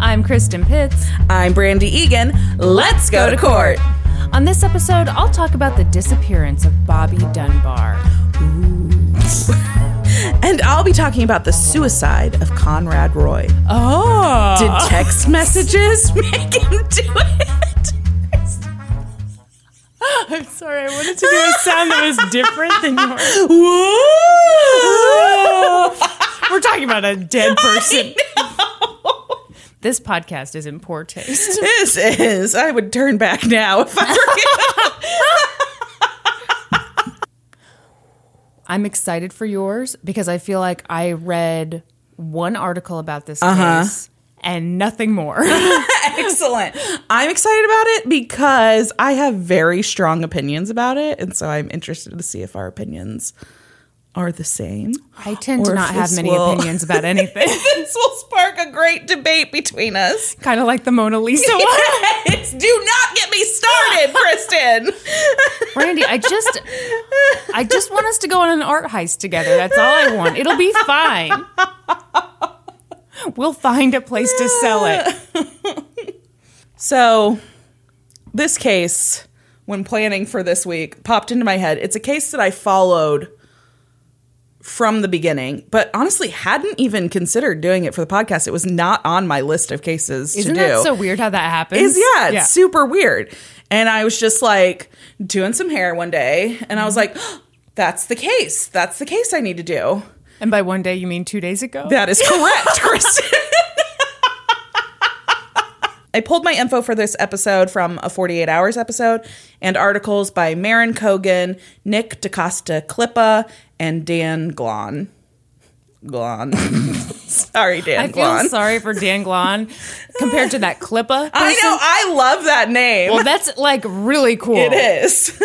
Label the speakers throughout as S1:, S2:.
S1: I'm Kristin Pitts.
S2: I'm Brandi Egan. Let's go to court.
S1: On this episode, I'll talk about the disappearance of Bobby Dunbar.
S2: And I'll be talking about the suicide of Conrad Roy.
S1: Oh.
S2: Did text messages make him do it?
S1: I'm sorry, I wanted to do a sound that was different than yours. We're talking about a dead person. This podcast is in poor taste.
S2: This is. I would turn back now if I were you.
S1: I'm excited for yours because I feel like I read one article about this uh-huh. case and nothing more.
S2: Excellent. I'm excited about it because I have very strong opinions about it. And so I'm interested to see if our opinions are the same.
S1: I tend to not have many
S2: will-
S1: opinions about anything.
S2: this will spark a great debate between us.
S1: kind of like the Mona Lisa one.
S2: Yes, Do not get me started, Kristin.
S1: Randy, I just I just want us to go on an art heist together. That's all I want. It'll be fine. We'll find a place to sell it.
S2: So, this case, when planning for this week, popped into my head. It's a case that I followed from the beginning, but honestly hadn't even considered doing it for the podcast. It was not on my list of cases
S1: Isn't
S2: to do.
S1: that so weird how that happens?
S2: is yeah, it's super weird. And I was just like doing some hair one day, and I was like, "That's the case. That's the case I need to do."
S1: And by one day you mean two days ago?
S2: That is correct, Kristin. I pulled my info for this episode from a 48 Hours episode and articles by Marin Cogan, Nick DeCosta-Klipa, and Dan Glaun. Glaun. Sorry, Dan
S1: I feel
S2: Glaun.
S1: sorry for Dan Glaun compared to that Klipa.
S2: I know. I love that name.
S1: Well, that's like really cool.
S2: it is.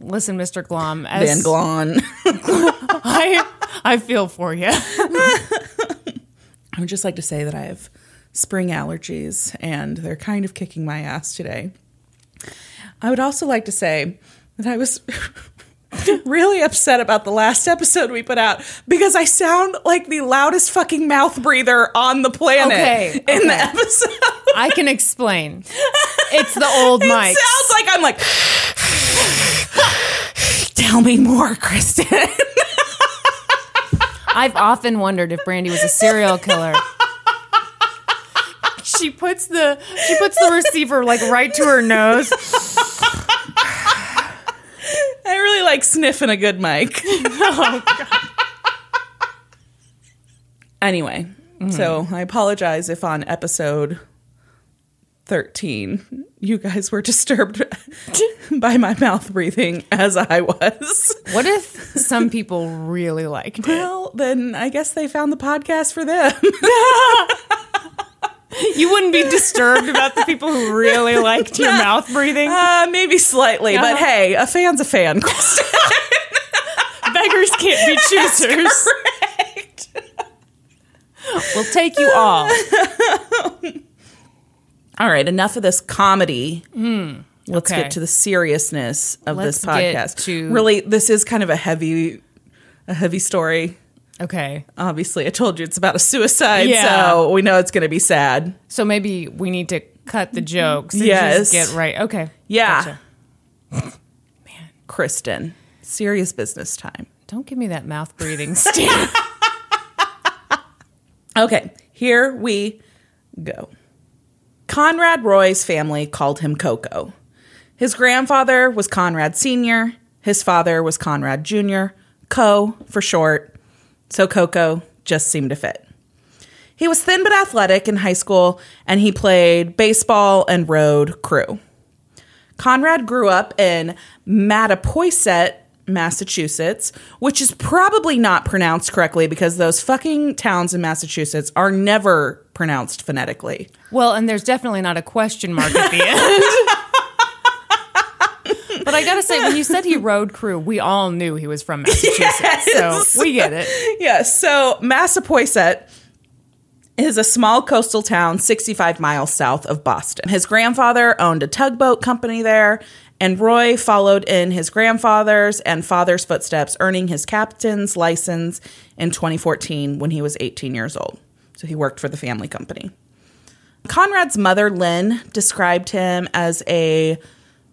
S1: Listen, Mr. Glom, as
S2: Dan Glaun.
S1: I, I feel for you.
S2: I would just like to say that I have spring allergies and they're kind of kicking my ass today. I would also like to say that I was really upset about the last episode we put out because I sound like the loudest fucking mouth breather on the planet
S1: Okay,
S2: in the episode.
S1: I can explain. It's the old mic.
S2: It
S1: mic.
S2: sounds like I'm like, tell me more, Kristin.
S1: I've often wondered if Brandi was a serial killer. She puts the she puts the receiver like right to her nose.
S2: I really like sniffing a good mic. Oh, anyway, mm. so I apologize if on episode 13 you guys were disturbed by my mouth breathing as I was.
S1: What if some people really liked it?
S2: Well, then I guess they found the podcast for them.
S1: You wouldn't be disturbed about the people who really liked your mouth breathing.
S2: uh, maybe slightly, but
S1: Uh-huh.
S2: hey, a fan's a fan.
S1: Beggars can't be choosers. We'll take you all.
S2: All right, enough of this comedy. Let's
S1: Hmm, okay.
S2: get to the seriousness of
S1: Let's
S2: this podcast.
S1: to-
S2: Really, this is kind of a heavy, a heavy story.
S1: Okay.
S2: Obviously, I told you it's about a suicide,
S1: Yeah.
S2: so we know it's going to be sad.
S1: So maybe we need to cut the jokes and
S2: Yes.
S1: just get right. Okay.
S2: Yeah,
S1: Gotcha.
S2: Kristin, serious business time.
S1: Don't give me that mouth breathing stare.
S2: Okay, here we go. Conrad Roy's family called him Coco. His grandfather was Conrad Sr., his father was Conrad Jr., Co for short, so Coco just seemed to fit. He was thin but athletic in high school, and he played baseball and rode crew. Conrad grew up in Mattapoisett, Massachusetts, which is probably not pronounced correctly because those fucking towns in Massachusetts are never pronounced phonetically.
S1: Well, and there's definitely not a question mark at the end. I gotta say, when you said he rode crew, we all knew he was from Massachusetts. So we get it.
S2: Yes. So Mattapoisett is a small coastal town 65 miles south of Boston. His grandfather owned a tugboat company there, and Roy followed in his grandfather's and father's footsteps, earning his captain's license in 2014 when he was 18 years old. So he worked for the family company. Conrad's mother, Lynn, described him as a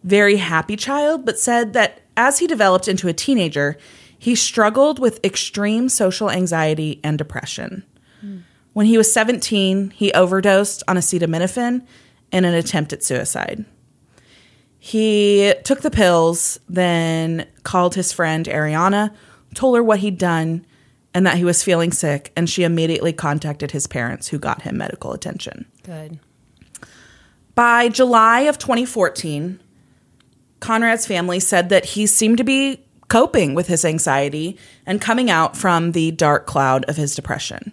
S2: very happy child, but said that as he developed into a teenager, he struggled with extreme social anxiety and depression. When he was 17, he overdosed on acetaminophen in an attempt at suicide. He took the pills, then called his friend Ariana, told her what he'd done and that he was feeling sick, and she immediately contacted his parents who got him medical attention.
S1: Good.
S2: By July of 2014, Conrad's family said that he seemed to be coping with his anxiety and coming out from the dark cloud of his depression.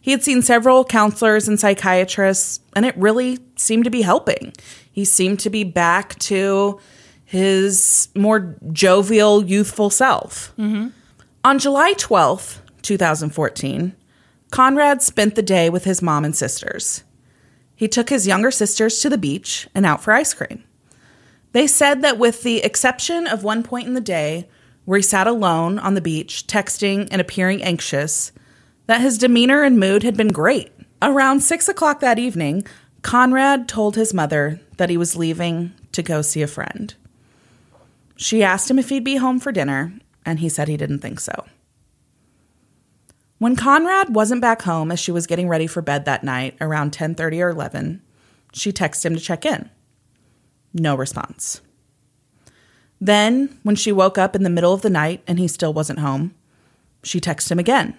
S2: He had seen several counselors and psychiatrists, and it really seemed to be helping. He seemed to be back to his more jovial, youthful self. Mm-hmm. On July 12th, 2014, Conrad spent the day with his mom and sisters. He took his younger sisters to the beach and out for ice cream. They said that, with the exception of one point in the day where he sat alone on the beach, texting and appearing anxious, that his demeanor and mood had been great. Around six o'clock that evening, Conrad told his mother that he was leaving to go see a friend. She asked him if he'd be home for dinner, and he said he didn't think so. When Conrad wasn't back home as she was getting ready for bed that night around 10:30 or 11, she texted him to check in. No response. Then, when she woke up in the middle of the night and he still wasn't home, she texted him again.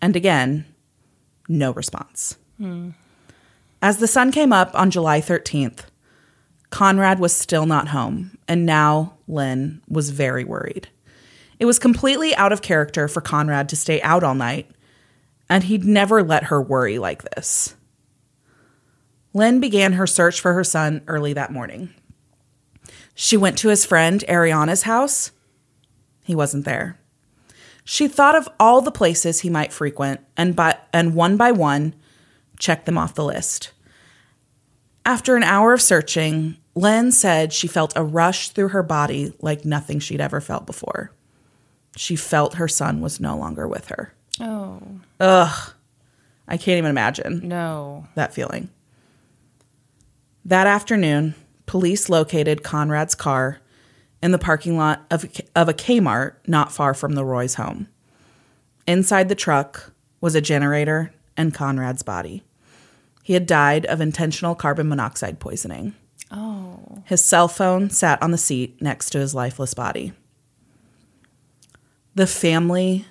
S2: And again, no response. As the sun came up on July 13th, Conrad was still not home, and now Lynn was very worried. It was completely out of character for Conrad to stay out all night, and he'd never let her worry like this. Lynn began her search for her son early that morning. She went to his friend Ariana's house. He wasn't there. She thought of all the places he might frequent and by, and one by one checked them off the list. After an hour of searching, Lynn said she felt a rush through her body like nothing she'd ever felt before. She felt her son was no longer with her.
S1: Oh,
S2: Ugh. I can't even imagine
S1: no.
S2: that feeling. That afternoon, police located Conrad's car in the parking lot of, of a Kmart not far from the Roy's home. Inside the truck was a generator and Conrad's body. He had died of intentional carbon monoxide poisoning.
S1: Oh.
S2: His cell phone sat on the seat next to his lifeless body. The family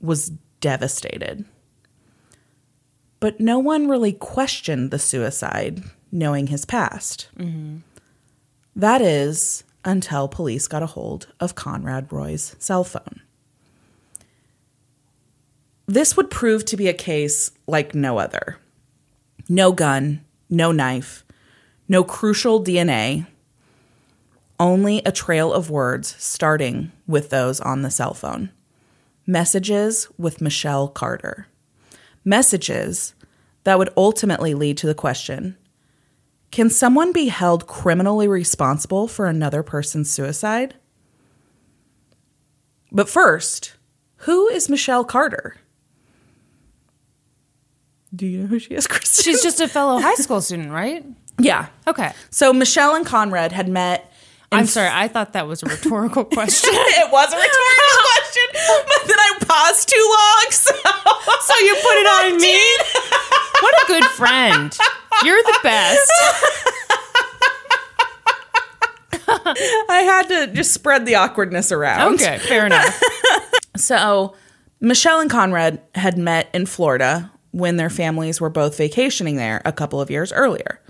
S2: was devastated. But no one really questioned the suicide, knowing his past. Mm-hmm. That is, until police got a hold of Conrad Roy's cell phone. This would prove to be a case like no other. No gun, no knife, no crucial DNA, only a trail of words starting with those on the cell phone. Messages with Michelle Carter. Messages that would ultimately lead to the question Can someone be held criminally responsible for another person's suicide? But first, who is Michelle Carter? Do you know who she is, Kristin?
S1: She's just a fellow high school student, right?
S2: yeah.
S1: Okay.
S2: So Michelle and Conrad had met.
S1: I'm sorry, I thought that was a rhetorical question.
S2: it was a rhetorical question, but then I paused too long, so
S1: so you put it on me? What a good friend. You're the best.
S2: I had to just spread the awkwardness around.
S1: Okay, fair enough.
S2: So Michelle and Conrad had met in Florida when their families were both vacationing there a couple of years earlier.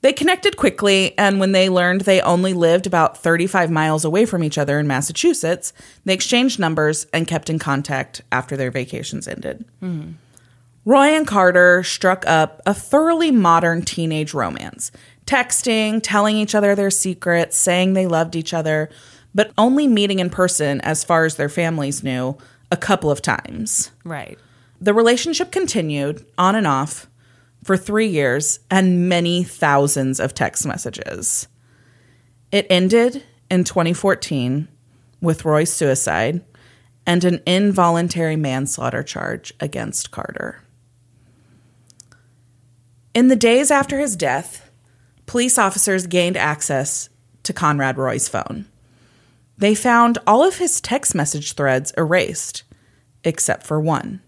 S2: They connected quickly, and when they learned they only lived about 35 miles away from each other in Massachusetts, they exchanged numbers and kept in contact after their vacations ended. Hmm. Roy and Carter struck up a thoroughly modern teenage romance, texting, telling each other their secrets, saying they loved each other, but only meeting in person, as far as their families knew, a couple of times.
S1: Right.
S2: The relationship continued on and off for three years and many thousands of text messages. It ended in 2014 with Roy's suicide and an involuntary manslaughter charge against Carter. In the days after his death, police officers gained access to Conrad Roy's phone. They found all of his text message threads erased, except for one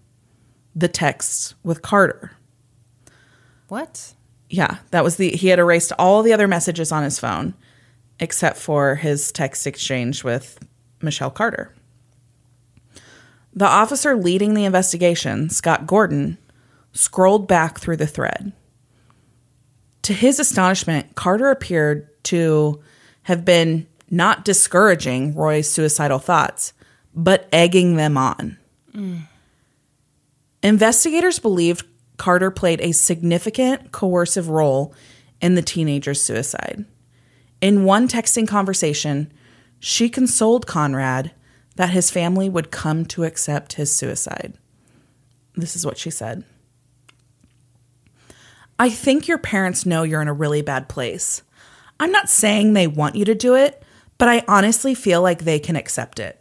S2: the texts with Carter.
S1: What?
S2: Yeah, that was the he had erased all the other messages on his phone except for his text exchange with Michelle Carter. The officer leading the investigation, Scott Gordon, scrolled back through the thread. To his astonishment, Carter appeared to have been not discouraging Roy's suicidal thoughts, but egging them on. Mm. Investigators believed Carter played a significant coercive role in the teenager's suicide. In one texting conversation, she consoled Conrad that his family would come to accept his suicide. This is what she said I think your parents know you're in a really bad place. I'm not saying they want you to do it, but I honestly feel like they can accept it.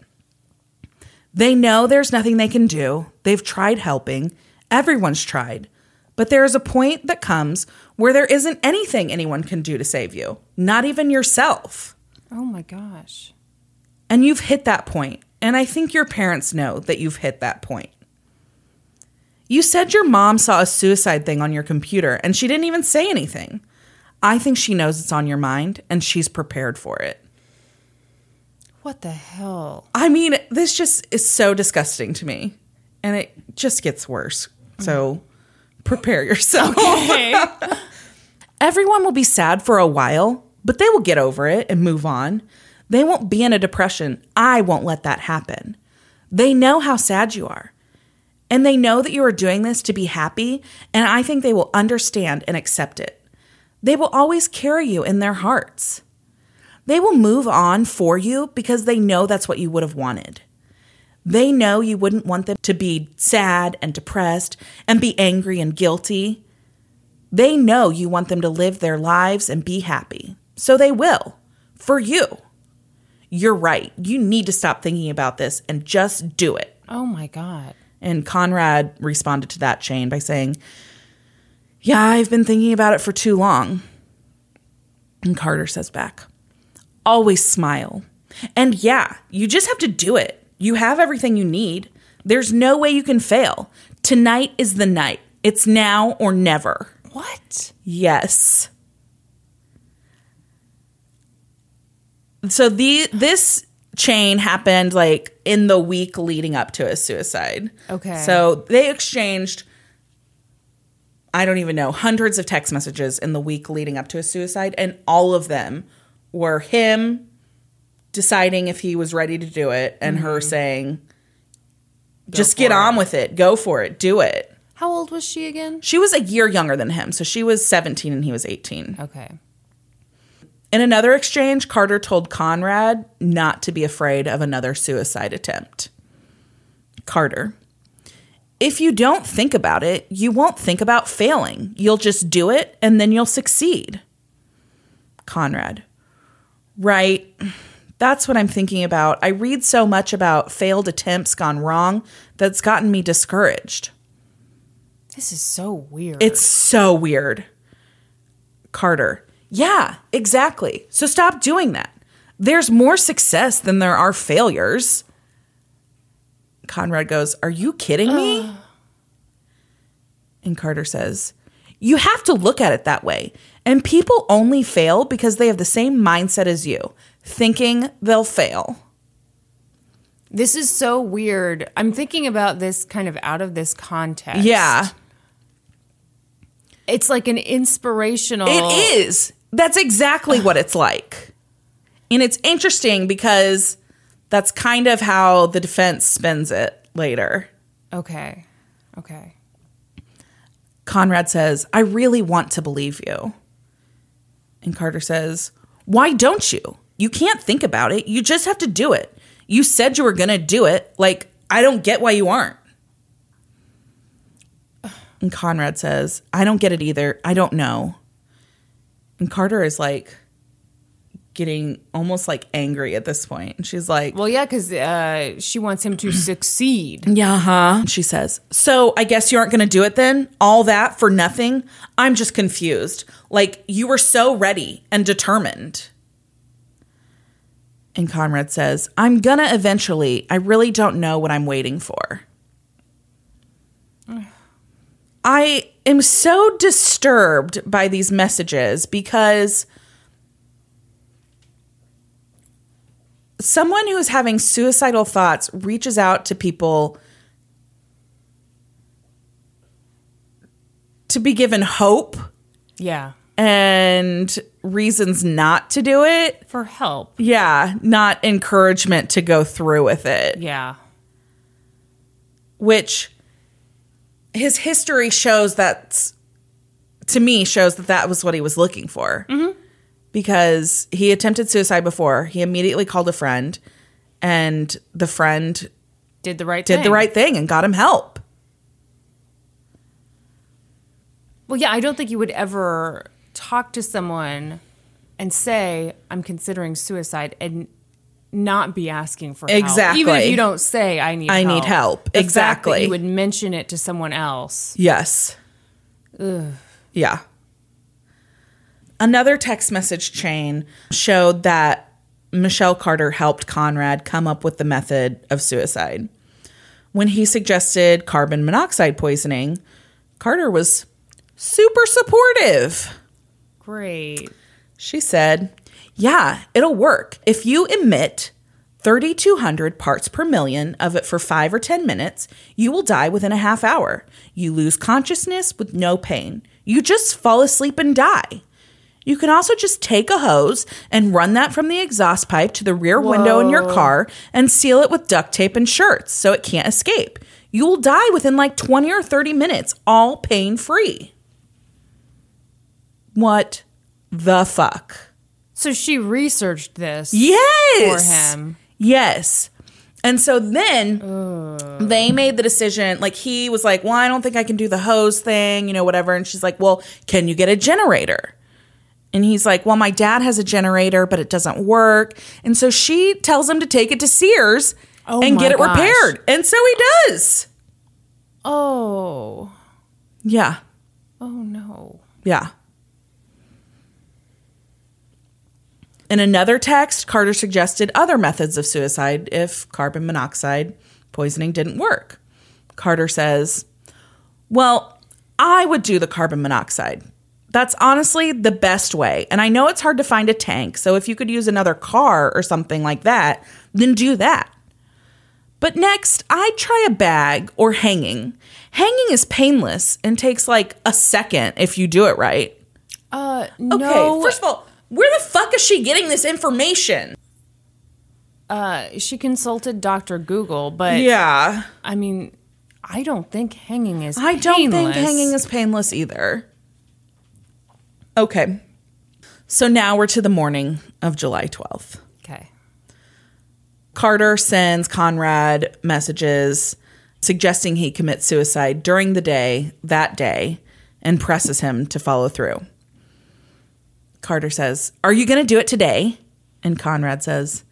S2: They know there's nothing they can do. They've tried helping. Everyone's tried. But there is a point that comes where there isn't anything anyone can do to save you, not even yourself.
S1: Oh my gosh.
S2: And you've hit that point, and I think your parents know that you've hit that point. You said your mom saw a suicide thing on your computer and she didn't even say anything. I think she knows it's on your mind and she's prepared for it.
S1: What the hell?
S2: I mean, this just is so disgusting to me. And it just gets worse. So mm-hmm. prepare yourself. Everyone will be sad for a while, but they will get over it and move on. They won't be in a depression. I won't let that happen. They know how sad you are. And they know that you are doing this to be happy, and I think they will understand and accept it. They will always carry you in their hearts. They will move on for you because they know that's what you would have wanted. They know you wouldn't want them to be sad and depressed and be angry and guilty. They know you want them to live their lives and be happy. So they will, for you. You're right. You need to stop thinking about this and just do it.
S1: Oh my God.
S2: And Conrad responded to that chain by saying, Yeah, I've been thinking about it for too long. And Carter says back, Always smile. And yeah, you just have to do it. You have everything you need. There's no way you can fail. Tonight is the night. It's now or never.
S1: What?
S2: Yes. So the this chain happened like in the week leading up to his suicide.
S1: Okay.
S2: So they exchanged I don't even know, hundreds of text messages in the week leading up to his suicide and all of them were him deciding if he was ready to do it and her mm-hmm. saying just get
S1: for
S2: on with it. Go for it. Do it.
S1: How old was she again?
S2: She was a year younger than him, so she was 17 and he was 18.
S1: Okay.
S2: In another exchange, Carter told Conrad not to be afraid of another suicide attempt. Carter, if you don't think about it, you won't think about failing. You'll just do it and then you'll succeed. Conrad, right. That's what I'm thinking about. I read so much about failed attempts gone wrong that's gotten me discouraged.
S1: This is so weird.
S2: It's so weird. Carter. Yeah, exactly. So stop doing that. There's more success than there are failures. Conrad goes, Are you kidding me? And Carter says, You have to look at it that way. And people only fail because they have the same mindset as you, thinking they'll fail.
S1: This is so weird. I'm thinking about this kind of out of this context.
S2: Yeah.
S1: It's like an inspirational.
S2: It is. That's exactly what it's like. And it's interesting because that's kind of how the defense spins it later.
S1: Okay. Okay.
S2: Conrad says, I really want to believe you. And Carter says, Why don't you? You can't think about it. You just have to do it. You said you were going to do it. Like, I don't get why you aren't. And Conrad says, I don't get it either. I don't know. And Carter is like getting almost like angry at this point. And she's like,
S1: Well, yeah, because uh, she wants him to succeed.
S2: Yeah, huh? She says, So I guess you aren't going to do it then? All that for nothing? I'm just confused. Like, you were so ready and determined. And Conrad says, I'm gonna eventually. I really don't know what I'm waiting for. I am so disturbed by these messages because someone who's having suicidal thoughts reaches out to people to be given hope
S1: Yeah.
S2: and reasons not to do it.
S1: For help.
S2: Yeah, not encouragement to go through with it,
S1: Yeah.
S2: which his history shows that to me shows that that was what he was looking for. Mm-hmm. Because he attempted suicide before. He immediately called a friend and the friend
S1: Did the right
S2: did
S1: thing.
S2: the right thing and got him help.
S1: Well, yeah, I don't think you would ever talk to someone and say, I'm considering suicide and not be asking for help.
S2: Exactly.
S1: Even if you don't say, I need
S2: I
S1: help.
S2: need help.
S1: The fact that
S2: Exactly.
S1: you would mention it to someone else.
S2: Yes. Yeah. Another text message chain showed that Michelle Carter helped Conrad come up with the method of suicide. When he suggested carbon monoxide poisoning, Carter was super supportive.
S1: Great.
S2: She said, Yeah, it'll work. If you emit 3,200 parts per million of it for five or 10 minutes, you will die within a half hour. You lose consciousness with no pain. You just fall asleep and die. You can also just take a hose and run that from the exhaust pipe to the rear window in your car and seal it with duct tape and shirts so it can't escape. You will die within like 20 or 30 minutes, all pain free. What the fuck?
S1: So she researched this
S2: Yes.
S1: for him.
S2: Yes. And so then they made the decision. Like he was like, "Well, I don't think I can do the hose thing, you know, whatever." And she's like, "Well, can you get a generator?" And he's like, "Well, my dad has a generator, but it doesn't work." And so she tells him to take it to Sears
S1: Oh
S2: and get it
S1: gosh.
S2: repaired. And so he does.
S1: Oh.
S2: Yeah.
S1: Oh no.
S2: Yeah. In another text, Carter suggested other methods of suicide if carbon monoxide poisoning didn't work. Carter says, Well, I would do the carbon monoxide. That's honestly the best way. And I know it's hard to find a tank, so if you could use another car or something like that, then do that. But next, I'd try a bag or hanging. Hanging is painless and takes like a second if you do it right.
S1: Uh
S2: Okay, first of all, where the fuck is she getting this information?
S1: uh she consulted Dr. Google, but
S2: Yeah.
S1: I mean, I don't think hanging is
S2: I don't think hanging is painless either. Okay. So now we're to the morning of July 12th.
S1: Okay.
S2: Carter sends Conrad messages suggesting he commit suicide during the day, that day, and presses him to follow through. Carter says, Are you going to do it today? And Conrad says,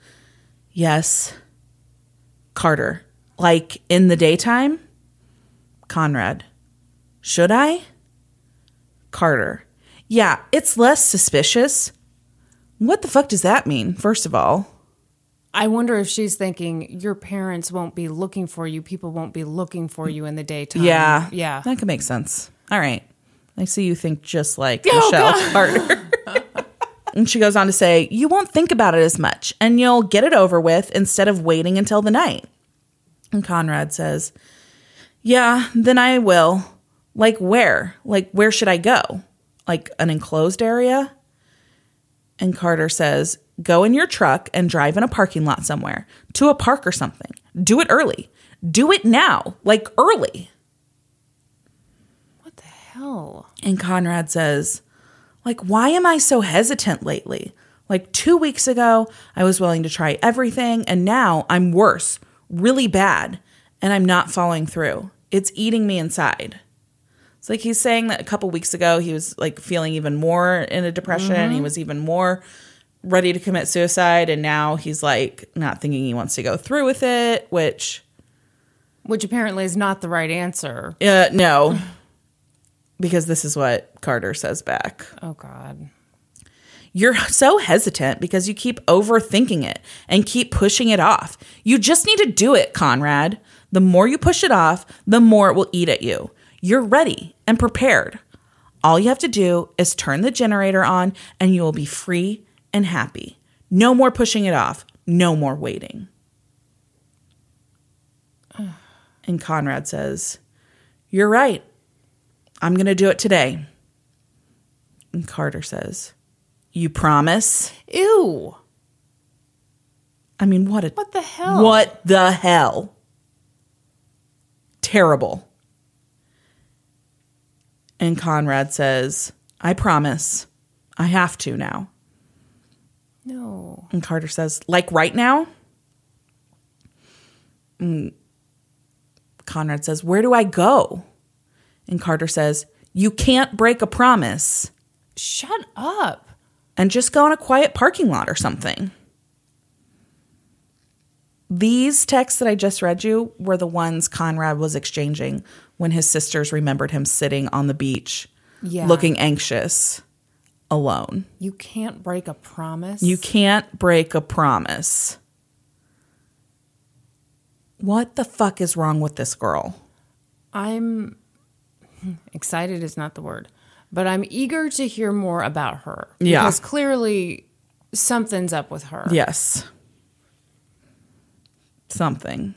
S2: Yes. Carter, like in the daytime? Conrad, Should I? Carter, Yeah, it's less suspicious. What the fuck does that mean, first of all?
S1: I wonder if she's thinking your parents won't be looking for you, people won't be looking for you in the daytime.
S2: Yeah.
S1: Yeah.
S2: That could make sense. All right. I see you think just like
S1: Oh,
S2: Michelle Carter. and she goes on to say, You won't think about it as much and you'll get it over with instead of waiting until the night. And Conrad says, Yeah, then I will. Like where? Like where should I go? Like an enclosed area? And Carter says, Go in your truck and drive in a parking lot somewhere to a park or something. Do it early. Do it now, like early.
S1: What the hell?
S2: And Conrad says, like, why am I so hesitant lately? Like, two weeks ago, I was willing to try everything, and now I'm worse, really bad, and I'm not following through. It's eating me inside. It's like he's saying that a couple weeks ago, he was like feeling even more in a depression. He was even more ready to commit suicide, and now he's like not thinking he wants to go through with it, which,
S1: Which apparently is not the right answer.
S2: uh, no, because this is what Carter says back.
S1: Oh, God.
S2: You're so hesitant because you keep overthinking it and keep pushing it off. You just need to do it, Conrad. The more you push it off, the more it will eat at you. You're ready and prepared. All you have to do is turn the generator on and you will be free and happy. No more pushing it off. No more waiting. And Conrad says, You're right. I'm going to do it today. And Carter says, You promise?
S1: Ew.
S2: I mean, what a
S1: What the hell?
S2: What the hell? Terrible. And Conrad says, I promise. I have to now.
S1: No.
S2: And Carter says, like right now? And Conrad says, Where do I go? And Carter says, You can't break a promise
S1: Shut up.
S2: and just go in a quiet parking lot or something. These texts that I just read you were the ones Conrad was exchanging when his sisters remembered him sitting on the beach,
S1: Yeah.
S2: looking anxious, alone.
S1: You can't break a promise.
S2: You can't break a promise. What the fuck is wrong with this girl?
S1: I'm excited is not the word, but I'm eager to hear more about her.
S2: Yeah.
S1: Because clearly something's up with her.
S2: Yes. Something.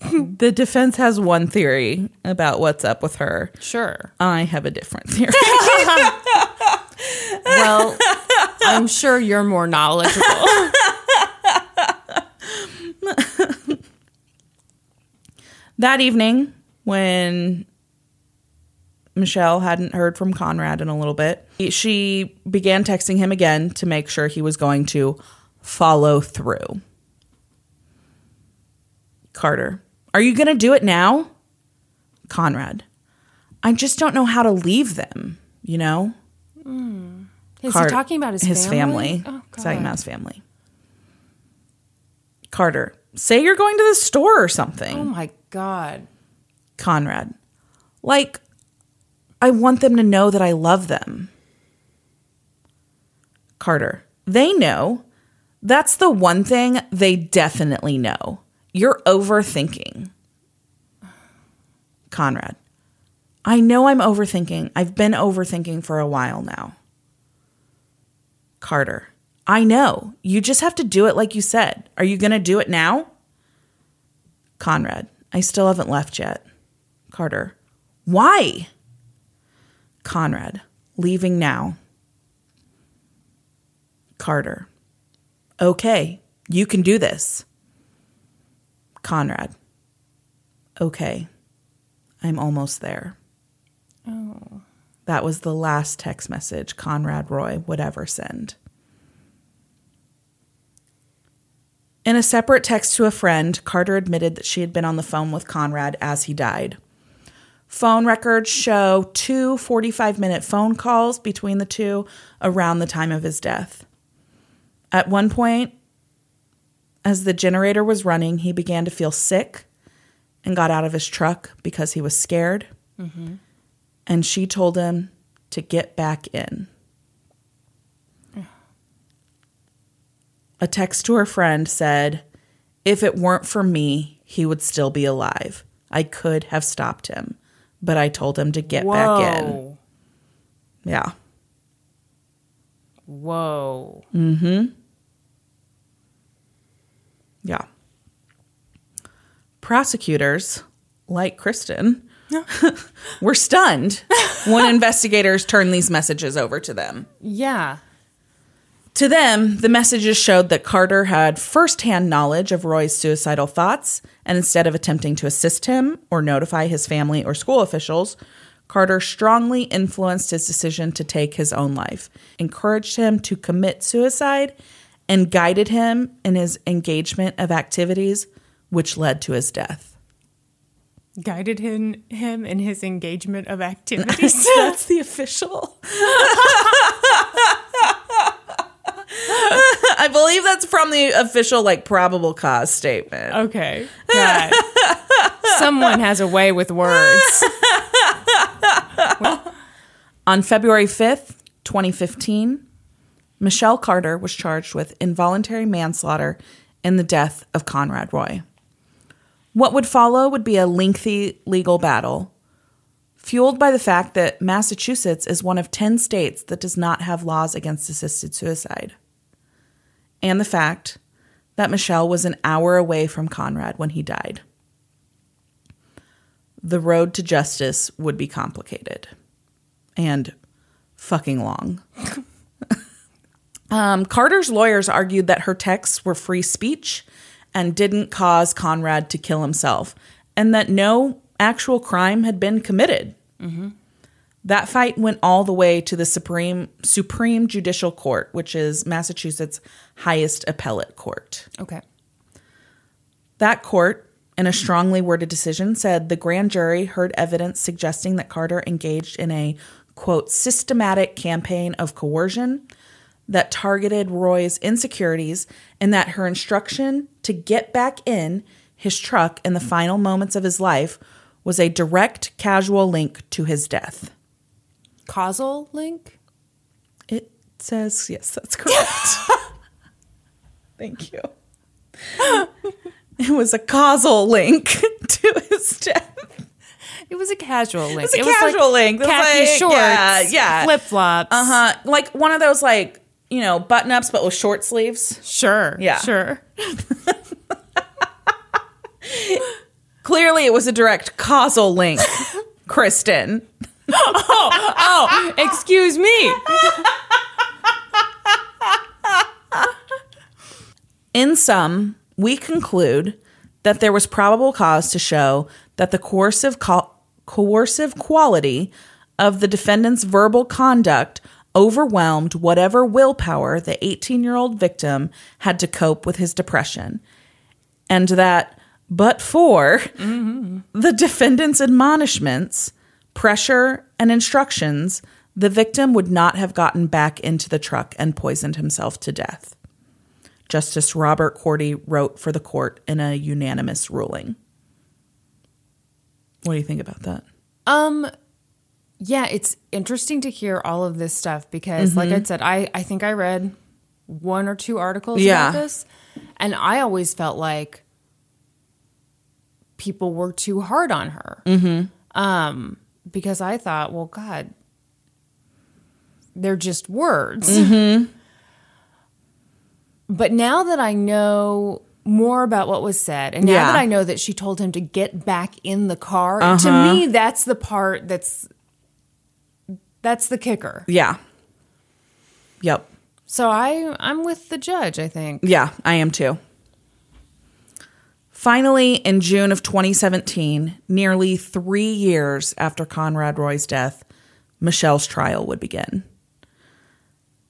S2: the defense has one theory about what's up with her.
S1: Sure.
S2: I have a different theory.
S1: Well, I'm sure you're more knowledgeable.
S2: that evening, when Michelle hadn't heard from Conrad in a little bit, she began texting him again to make sure he was going to follow through. Carter, are you going to do it now? Conrad, I just don't know how to leave them, you know? Hmm.
S1: Is
S2: Cart-
S1: he talking about his,
S2: his
S1: family?
S2: family.
S1: Oh,
S2: He's talking about his family. Carter, say you're going to the store or something.
S1: Oh my God.
S2: Conrad, like, I want them to know that I love them. Carter, they know. That's the one thing they definitely know. You're overthinking. Conrad, I know I'm overthinking. I've been overthinking for a while now. Carter, I know. You just have to do it like you said. Are you going to do it now? Conrad, I still haven't left yet. Carter, why? Conrad, leaving now. Carter, okay, you can do this. Conrad, okay, I'm almost there.
S1: Oh.
S2: That was the last text message Conrad Roy would ever send. In a separate text to a friend, Carter admitted that she had been on the phone with Conrad as he died. Phone records show two 45 minute phone calls between the two around the time of his death. At one point, as the generator was running, he began to feel sick and got out of his truck because he was scared. Mm-hmm. And she told him to get back in. A text to her friend said, If it weren't for me, he would still be alive. I could have stopped him, but I told him to get back in.
S1: Whoa.
S2: Yeah.
S1: Whoa. Mm-hmm.
S2: Yeah. Prosecutors, like Kristin, were stunned when investigators turned these messages over to them.
S1: Yeah.
S2: To them, the messages showed that Carter had firsthand knowledge of Roy's suicidal thoughts, and instead of attempting to assist him or notify his family or school officials, Carter strongly influenced his decision to take his own life, encouraged him to commit suicide, and guided him in his engagement of activities which led to his death.
S1: Guided him, him in his engagement of activities.
S2: That's the official. I believe that's from the official, like, probable cause statement.
S1: okay. God. Someone has a way with words.
S2: On February 5th, 2015, Michelle Carter was charged with involuntary manslaughter in the death of Conrad Roy. What would follow would be a lengthy legal battle, fueled by the fact that Massachusetts is one of 10 states that does not have laws against assisted suicide, and the fact that Michelle was an hour away from Conrad when he died. The road to justice would be complicated and fucking long. um, Carter's lawyers argued that her texts were free speech and didn't cause Conrad to kill himself, and that no actual crime had been committed. That fight went all the way to the Supreme Supreme Judicial Court, which is Massachusetts' highest appellate court.
S1: Okay.
S2: That court, in a strongly worded decision, said the grand jury heard evidence suggesting that Carter engaged in a, quote, systematic campaign of coercion that targeted Roy's insecurities and that her instruction to get back in his truck in the final moments of his life was a direct casual link to his death.
S1: Causal link?
S2: It says, yes, that's correct. Thank you. It was a causal link to his death.
S1: It was a casual link.
S2: It's a casual link. It was
S1: Khaki
S2: like-
S1: shorts,
S2: yeah, yeah.
S1: flip flops.
S2: Uh huh. Like one of those, like, you know, button ups, but with short sleeves.
S1: Sure.
S2: Yeah.
S1: Sure.
S2: Clearly, it was a direct causal link, Kristin.
S1: Oh, oh, excuse me.
S2: In sum, we conclude that there was probable cause to show that the coercive co- coercive quality of the defendant's verbal conduct overwhelmed whatever willpower the 18-year-old victim had to cope with his depression. And that but for the defendant's admonishments, pressure, and instructions, the victim would not have gotten back into the truck and poisoned himself to death. Justice Robert Cordy wrote for the court in a unanimous ruling. What do you think about that?
S1: Um, yeah, it's interesting to hear all of this stuff because, like I said, I I think I read one or two articles
S2: Yeah.
S1: about this, and I always felt like people were too hard on her. Mm-hmm. Um, because I thought, well, God, they're just words. But now that I know more about what was said, and now
S2: Yeah.
S1: that I know that she told him to get back in the car, to me, that's the part that's that's the kicker.
S2: Yeah. Yep.
S1: So I I'm with the judge. I think.
S2: Yeah, I am too. Finally, in June of 2017, nearly three years after Conrad Roy's death, Michelle's trial would begin.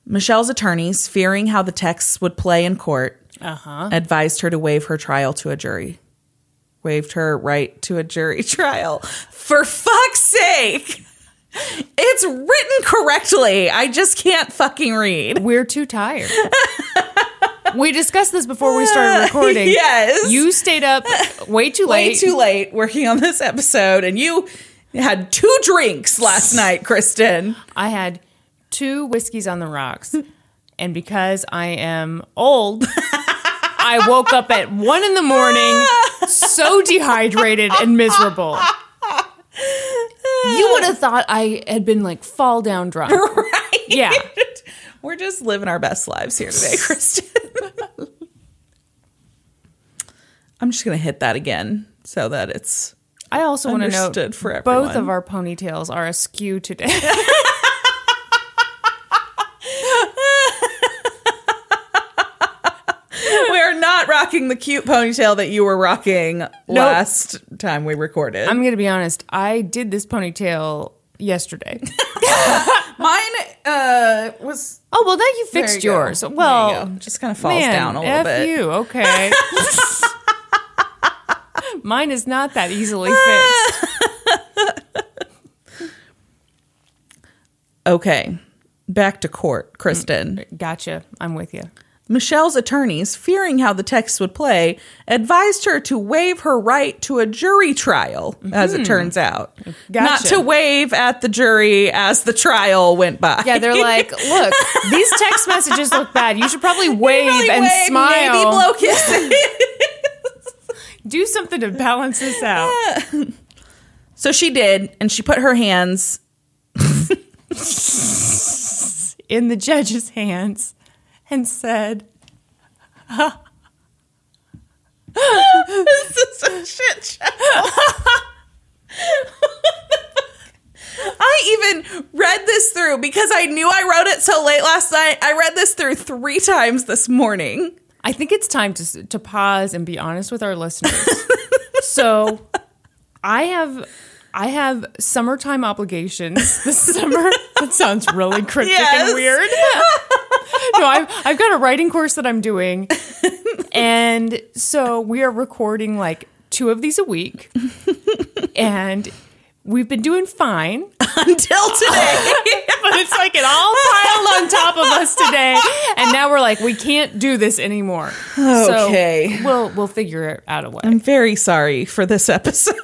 S2: Michelle's attorneys, fearing how the texts would play in court, uh-huh. advised her to waive her trial to a jury. Waived her right to a jury trial. For fuck's sake! It's written correctly. I just can't fucking read.
S1: We're too tired. we discussed this before we started recording.
S2: Yes.
S1: You stayed up way too late.
S2: way too late working on this episode, and you had two drinks last night, Kristin.
S1: I had two whiskeys on the rocks. And because I am old, I woke up at one in the morning so dehydrated and miserable. You would have thought I had been like fall down drunk.
S2: Right?
S1: Yeah.
S2: We're just living our best lives here today, Kristin. I'm just going to hit that again so that it's
S1: I also want to note
S2: for
S1: both of our ponytails are askew today.
S2: We're not rocking the cute ponytail that you were rocking last time we recorded.
S1: I'm going to be honest. I did this ponytail yesterday.
S2: Mine uh, was
S1: Oh well, now you fixed
S2: you
S1: yours.
S2: There you
S1: Well,
S2: go. just kind of falls
S1: man,
S2: down a little
S1: F
S2: bit.
S1: you. Okay. Mine is not that easily fixed.
S2: Okay, back to court, Kristin.
S1: Gotcha. I'm with you.
S2: Michelle's attorneys, fearing how the text would play, advised her to waive her right to a jury trial, as it turns out. Not
S1: Mm-hmm.
S2: To wave at the jury as the trial went by.
S1: Yeah, they're like, look, these text messages look bad. You should probably wave
S2: Really
S1: and
S2: wave,
S1: smile.
S2: Maybe blow kisses.
S1: Do something to balance this out.
S2: so she did, and she put her hands.
S1: in the judge's hands and said,
S2: this is a shit show. I even read this through because I knew I wrote it so late last night. I read this through three times this morning.
S1: I think it's time to to pause and be honest with our listeners. so, I have I have summertime obligations this summer. That sounds really cryptic
S2: Yes.
S1: and weird. no, I've I've got a writing course that I'm doing, and so we are recording like two of these a week, and we've been doing fine.
S2: Until today.
S1: but it's like it all piled on top of us today, and now we're like, we can't do this anymore.
S2: Okay.
S1: so we'll we'll figure it out a way.
S2: I'm very sorry for this episode.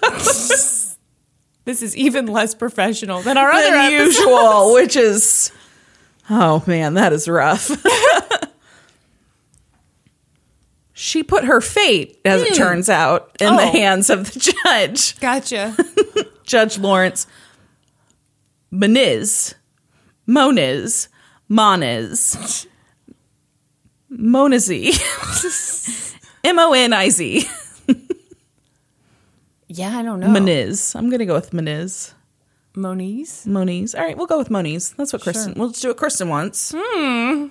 S1: This is even less professional than our other
S2: than
S1: episodes.
S2: usual, which is oh man, that is rough. she put her fate, as it hmm. turns out, in the
S1: Oh.
S2: hands of the judge,
S1: Gotcha.
S2: Judge Lawrence Moniz, Moniz, Moniz, Monizy, M O N I Z,
S1: Yeah, I don't know.
S2: Moniz. I'm gonna go with Moniz.
S1: Moniz.
S2: Moniz. All right, we'll go with Moniz. That's what Kristin. We'll just do what Kristin wants. Hmm.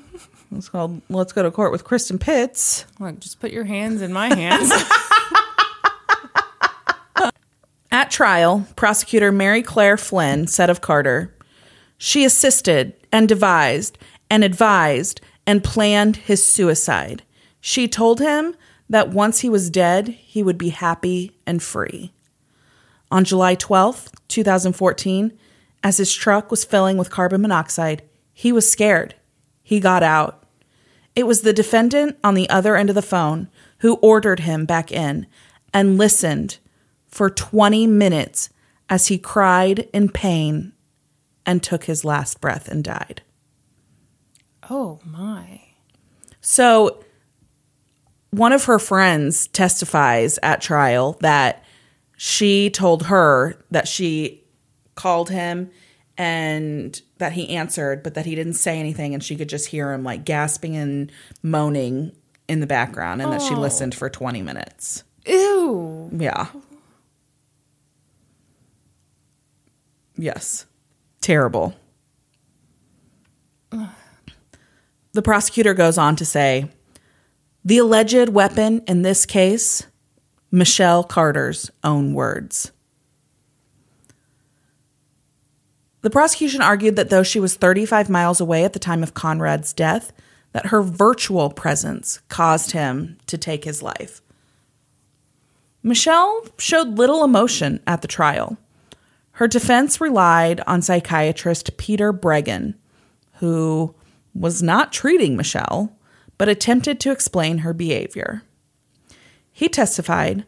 S2: It's called "Let's Go to Court with Kristin Pitts."
S1: Look, just put your hands in my hands.
S2: At trial, prosecutor Maryclare Flynn said of Carter, "She assisted and devised and advised and planned his suicide. She told him that once he was dead, he would be happy and free." On July 12th, 2014, as his truck was filling with carbon monoxide, he was scared. He got out. It was the defendant on the other end of the phone who ordered him back in and listened for 20 minutes as he cried in pain and took his last breath and died.
S1: oh my.
S2: So, one of her friends testifies at trial that she told her that she called him and that he answered, but that he didn't say anything and she could just hear him like gasping and moaning in the background and that she oh. listened for 20 minutes.
S1: Ew.
S2: Yeah. Yes. Terrible. The prosecutor goes on to say the alleged weapon in this case, Michelle Carter's own words. The prosecution argued that though she was 35 miles away at the time of Conrad's death, that her virtual presence caused him to take his life. Michelle showed little emotion at the trial. Her defense relied on psychiatrist Peter Breggin, who was not treating Michelle, but attempted to explain her behavior. He testified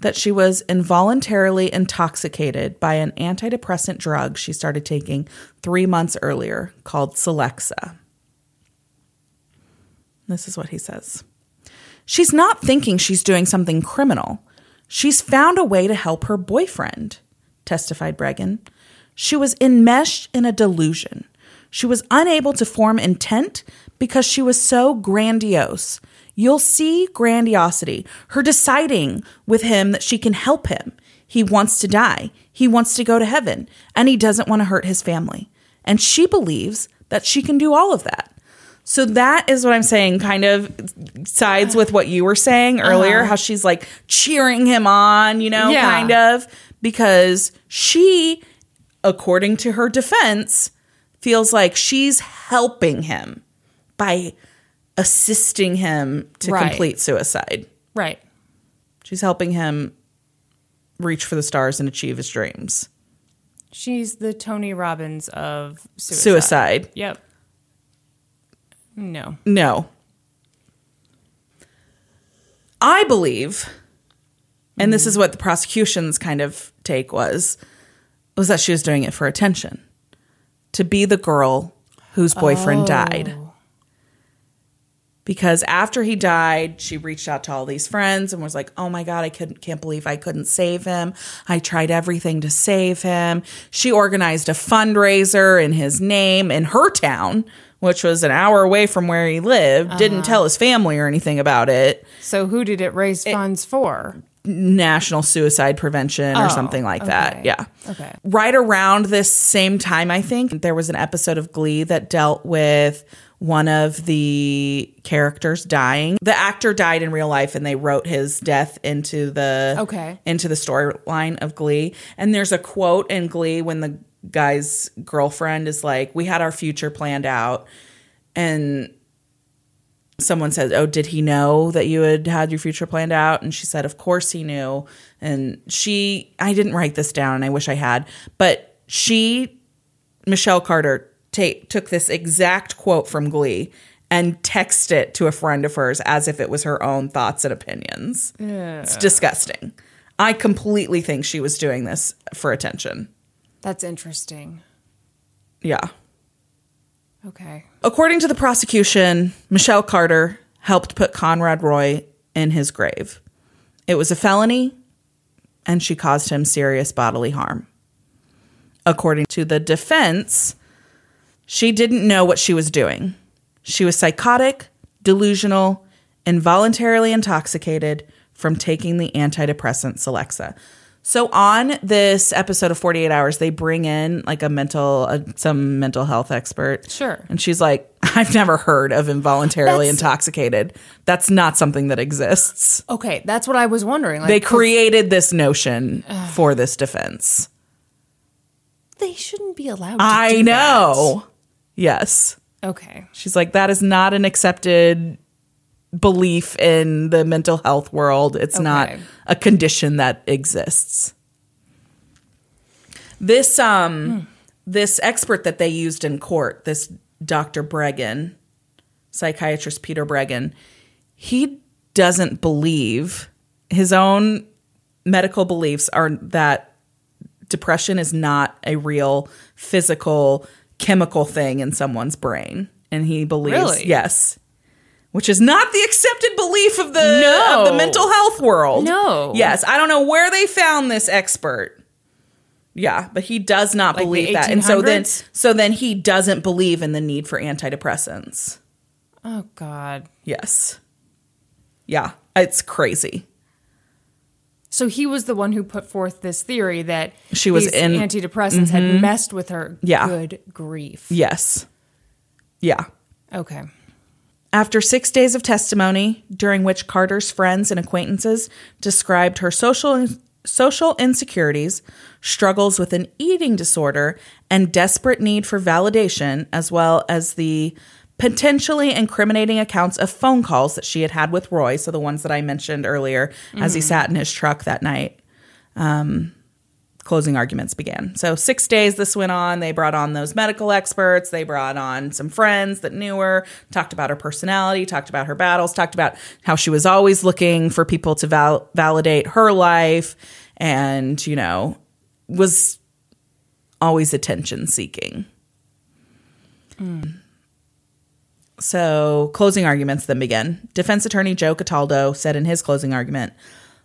S2: that she was involuntarily intoxicated by an antidepressant drug she started taking three months earlier called Celexa. This is what he says. She's not thinking she's doing something criminal. She's found a way to help her boyfriend, testified Breggin. She was enmeshed in a delusion. She was unable to form intent because she was so grandiose. You'll see grandiosity, her deciding with him that she can help him. He wants to die. He wants to go to heaven, and he doesn't want to hurt his family. And she believes that she can do all of that. So that is what I'm saying, kind of sides with what you were saying uh-huh. earlier, how she's like cheering him on, you know,
S1: Yeah.
S2: kind of, because she, according to her defense, feels like she's helping him by assisting him to
S1: Right.
S2: complete suicide.
S1: Right.
S2: She's helping him reach for the stars and achieve his dreams.
S1: She's the Tony Robbins of suicide.
S2: Suicide.
S1: Yep. No.
S2: No. I believe, and this hmm. is what the prosecution's kind of take was, was that she was doing it for attention. To be the girl whose boyfriend oh. died. Because after he died, she reached out to all these friends and was like, "Oh my god, I couldn't can't believe I couldn't save him. I tried everything to save him." She organized a fundraiser in his name in her town, which was an hour away from where he lived. Didn't uh-huh. tell his family or anything about it.
S1: So who did it raise funds for?
S2: National Suicide Prevention or
S1: Oh,
S2: something like that. Yeah.
S1: Okay.
S2: Right around this same time, I think, there was an episode of Glee that dealt with one of the characters dying. The actor died in real life and they wrote his death into the
S1: Okay.
S2: into the storyline of Glee. And there's a quote in Glee when the guy's girlfriend is like, "We had our future planned out." And someone says, "Oh, did he know that you had had your future planned out?" And she said, "Of course he knew." And she, I didn't write this down, and I wish I had, but she, Michelle Carter, ta- took this exact quote from Glee and texted it to a friend of hers as if it was her own thoughts and opinions. It's disgusting. I completely think she was doing this for attention.
S1: That's interesting.
S2: Yeah.
S1: Okay.
S2: According to the prosecution, Michelle Carter helped put Conrad Roy in his grave. It was a felony, and she caused him serious bodily harm. According to the defense, she didn't know what she was doing. She was psychotic, delusional, involuntarily intoxicated from taking the antidepressant Celexa. So on this episode of 48 Hours, they bring in like a mental, uh, some mental health expert.
S1: Sure.
S2: And she's like, I've never heard of involuntarily
S1: That's-
S2: intoxicated. That's not something that exists.
S1: Okay, that's what I was wondering. Like,
S2: They created this notion for this defense.
S1: they shouldn't be allowed. to
S2: I
S1: do
S2: know. Yes.
S1: Okay.
S2: She's like, that is not an accepted belief in the mental health world. It's not a condition that exists. This um this expert that they used in court, this Dr. Breggin, psychiatrist Peter Breggin, he doesn't believe his own medical beliefs are that depression is not a real physical chemical thing in someone's brain. And he believes
S1: Really?
S2: yes. Which is not the accepted belief of the
S1: No.
S2: of the mental health world.
S1: No.
S2: yes i don't know where they found this expert. Yeah but he does not
S1: Like
S2: believe that. And so then so then he doesn't believe in the need for antidepressants.
S1: Oh God.
S2: yes. Yeah it's crazy
S1: So he was the one who put forth this theory that
S2: She was
S1: these
S2: in- Mm-hmm.
S1: antidepressants had messed with her.
S2: Yeah.
S1: Good grief.
S2: yes yeah
S1: Okay.
S2: After six days of testimony, during which Carter's friends and acquaintances described her social social insecurities, struggles with an eating disorder, and desperate need for validation, as well as the potentially incriminating accounts of phone calls that she had had with Roy, so the ones that I mentioned earlier as he sat in his truck that night. Um, closing arguments began. So, six days this went on. They brought on those medical experts. They brought on some friends that knew her, talked about her personality, talked about her battles, talked about how she was always looking for people to val- validate her life and, you know, was always attention seeking. So, closing arguments then begin. Defense attorney Joe Cataldo said in his closing argument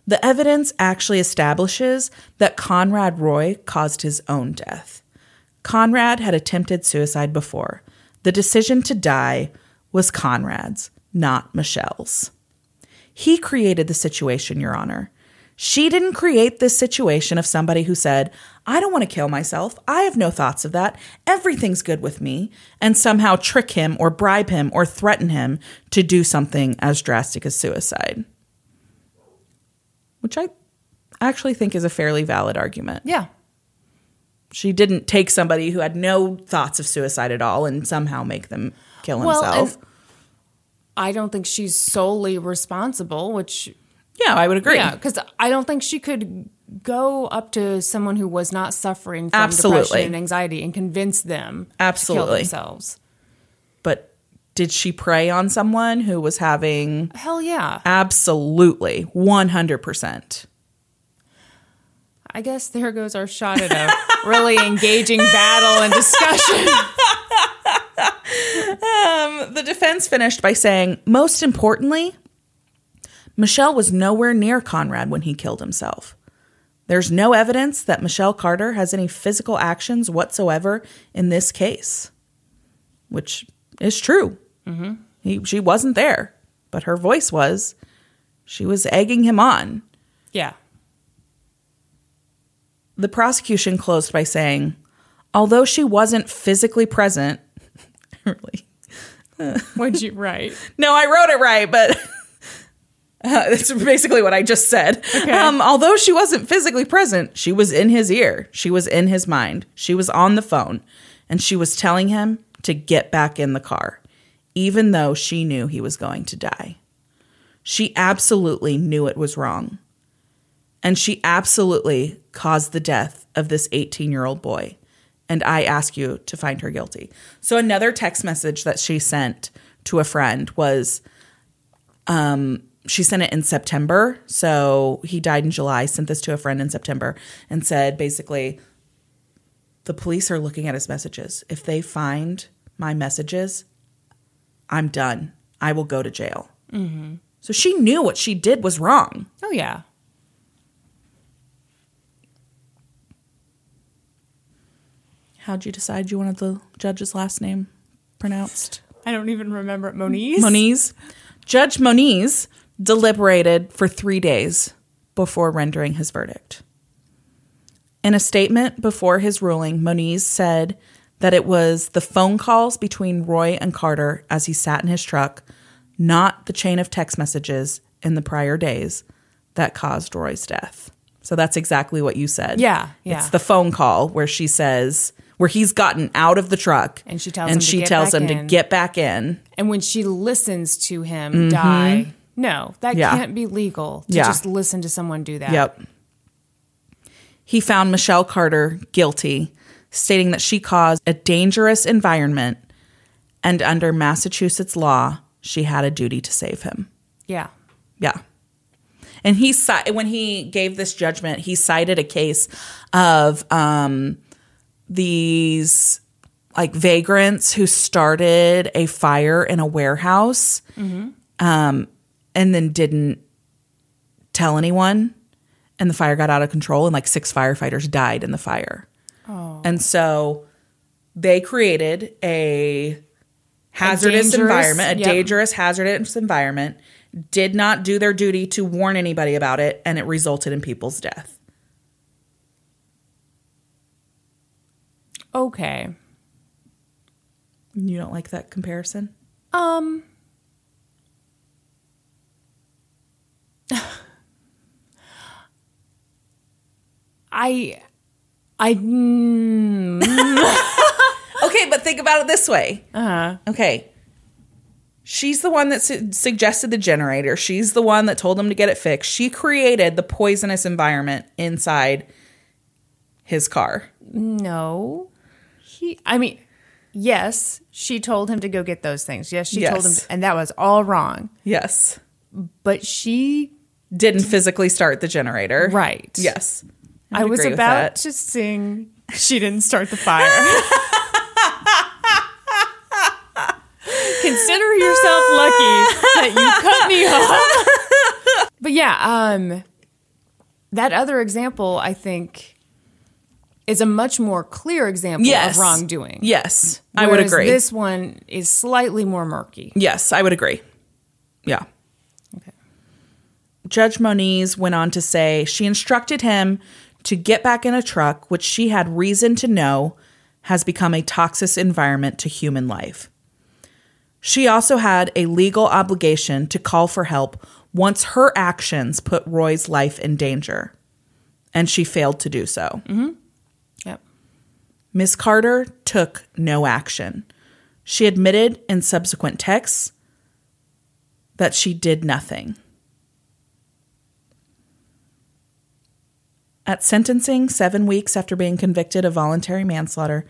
S2: The evidence actually establishes that Conrad Roy caused his own death. Conrad had attempted suicide before. The decision to die was Conrad's, not Michelle's. He created the situation, Your Honor. She didn't create this situation of somebody who said, I don't want to kill myself. I have no thoughts of that. Everything's good with me. And somehow trick him or bribe him or threaten him to do something as drastic as suicide. Which I actually think is a fairly valid argument.
S1: Yeah.
S2: She didn't take somebody who had no thoughts of suicide at all and somehow make them kill
S1: Well,
S2: himself.
S1: I don't think she's solely responsible, which
S2: yeah, I would agree.
S1: yeah, because I don't think she could go up to someone who was not suffering from
S2: Absolutely.
S1: depression and anxiety and convince them to
S2: Absolutely.
S1: kill themselves.
S2: But did she prey on someone who was having
S1: Hell yeah.
S2: absolutely 100%?
S1: I guess there goes our shot at a really engaging battle and discussion.
S2: Um, the defense finished by saying, most importantly, Michelle was nowhere near Conrad when he killed himself. There's no evidence that Michelle Carter has any physical actions whatsoever in this case, which is true. He, she wasn't there, but her voice was. She was egging him on.
S1: Yeah.
S2: The prosecution closed by saying, although she wasn't physically present, really,
S1: What'd you write?
S2: No, I wrote it right, but uh, that's basically what I just said. Um, although she wasn't physically present, she was in his ear. She was in his mind. She was on the phone, and she was telling him to get back in the car, even though she knew he was going to die. She absolutely knew it was wrong. And she absolutely caused the death of this 18 year old boy. And I ask you to find her guilty. So, another text message that she sent to a friend was um, she sent it in September. So, he died in July, sent this to a friend in September, and said basically, the police are looking at his messages. If they find my messages, I'm done. I will go to jail. So she knew what she did was wrong.
S1: Oh, yeah.
S2: How'd you decide you wanted the judge's last name pronounced?
S1: I don't even remember it. Moniz?
S2: Moniz. Judge Moniz deliberated for three days before rendering his verdict. In a statement before his ruling, Moniz said that it was the phone calls between Roy and Carter as he sat in his truck, not the chain of text messages in the prior days, that caused Roy's death. So that's exactly what you said.
S1: Yeah, yeah.
S2: It's the phone call where she says, where he's gotten out of the truck
S1: And she tells
S2: and
S1: him
S2: she tells him to get back in.
S1: And when she listens to him mm-hmm. die, no, that
S2: Mm-hmm. Yeah.
S1: can't be legal to
S2: Yeah.
S1: just listen to someone do that.
S2: Yep. He found Michelle Carter guilty, stating that she caused a dangerous environment and under Massachusetts law, she had a duty to save him.
S1: Yeah.
S2: Yeah. And he when he gave this judgment, he cited a case of um, these like vagrants who started a fire in a warehouse um, and then didn't tell anyone. And the fire got out of control, and like six firefighters died in the fire. Oh. And so they created a hazardous
S1: dangerous-
S2: environment, a
S1: yep.
S2: dangerous, hazardous environment, did not do their duty to warn anybody about it, and it resulted in people's death.
S1: Okay.
S2: You don't like that comparison?
S1: Um. I, I, mm,
S2: Okay, but think about it this way. Uh-huh. Okay. She's the one that su- suggested the generator. She's the one that told him to get it fixed. She created the poisonous environment inside his car.
S1: no. He, I mean, yes, she told him to go get those things. Yes, she told him,
S2: Yes.
S1: and that was all wrong.
S2: Yes.
S1: But she,
S2: Didn't physically start the generator.
S1: right.
S2: Yes.
S1: I was about to sing, she didn't start the fire. Consider yourself lucky that you cut me off. but yeah, um, that other example, I think, is a much more clear example
S2: Yes.
S1: of wrongdoing.
S2: Yes. I would agree.
S1: This one is slightly more murky.
S2: Yes, I would agree. Yeah.
S1: Okay.
S2: Judge Moniz went on to say she instructed him to get back in a truck, which she had reason to know has become a toxic environment to human life. She also had a legal obligation to call for help once her actions put Roy's life in danger, and she failed to do so. Mm-hmm.
S1: Yep.
S2: Miss Carter took no action. She admitted in subsequent texts that she did nothing. At sentencing, seven weeks after being convicted of voluntary manslaughter,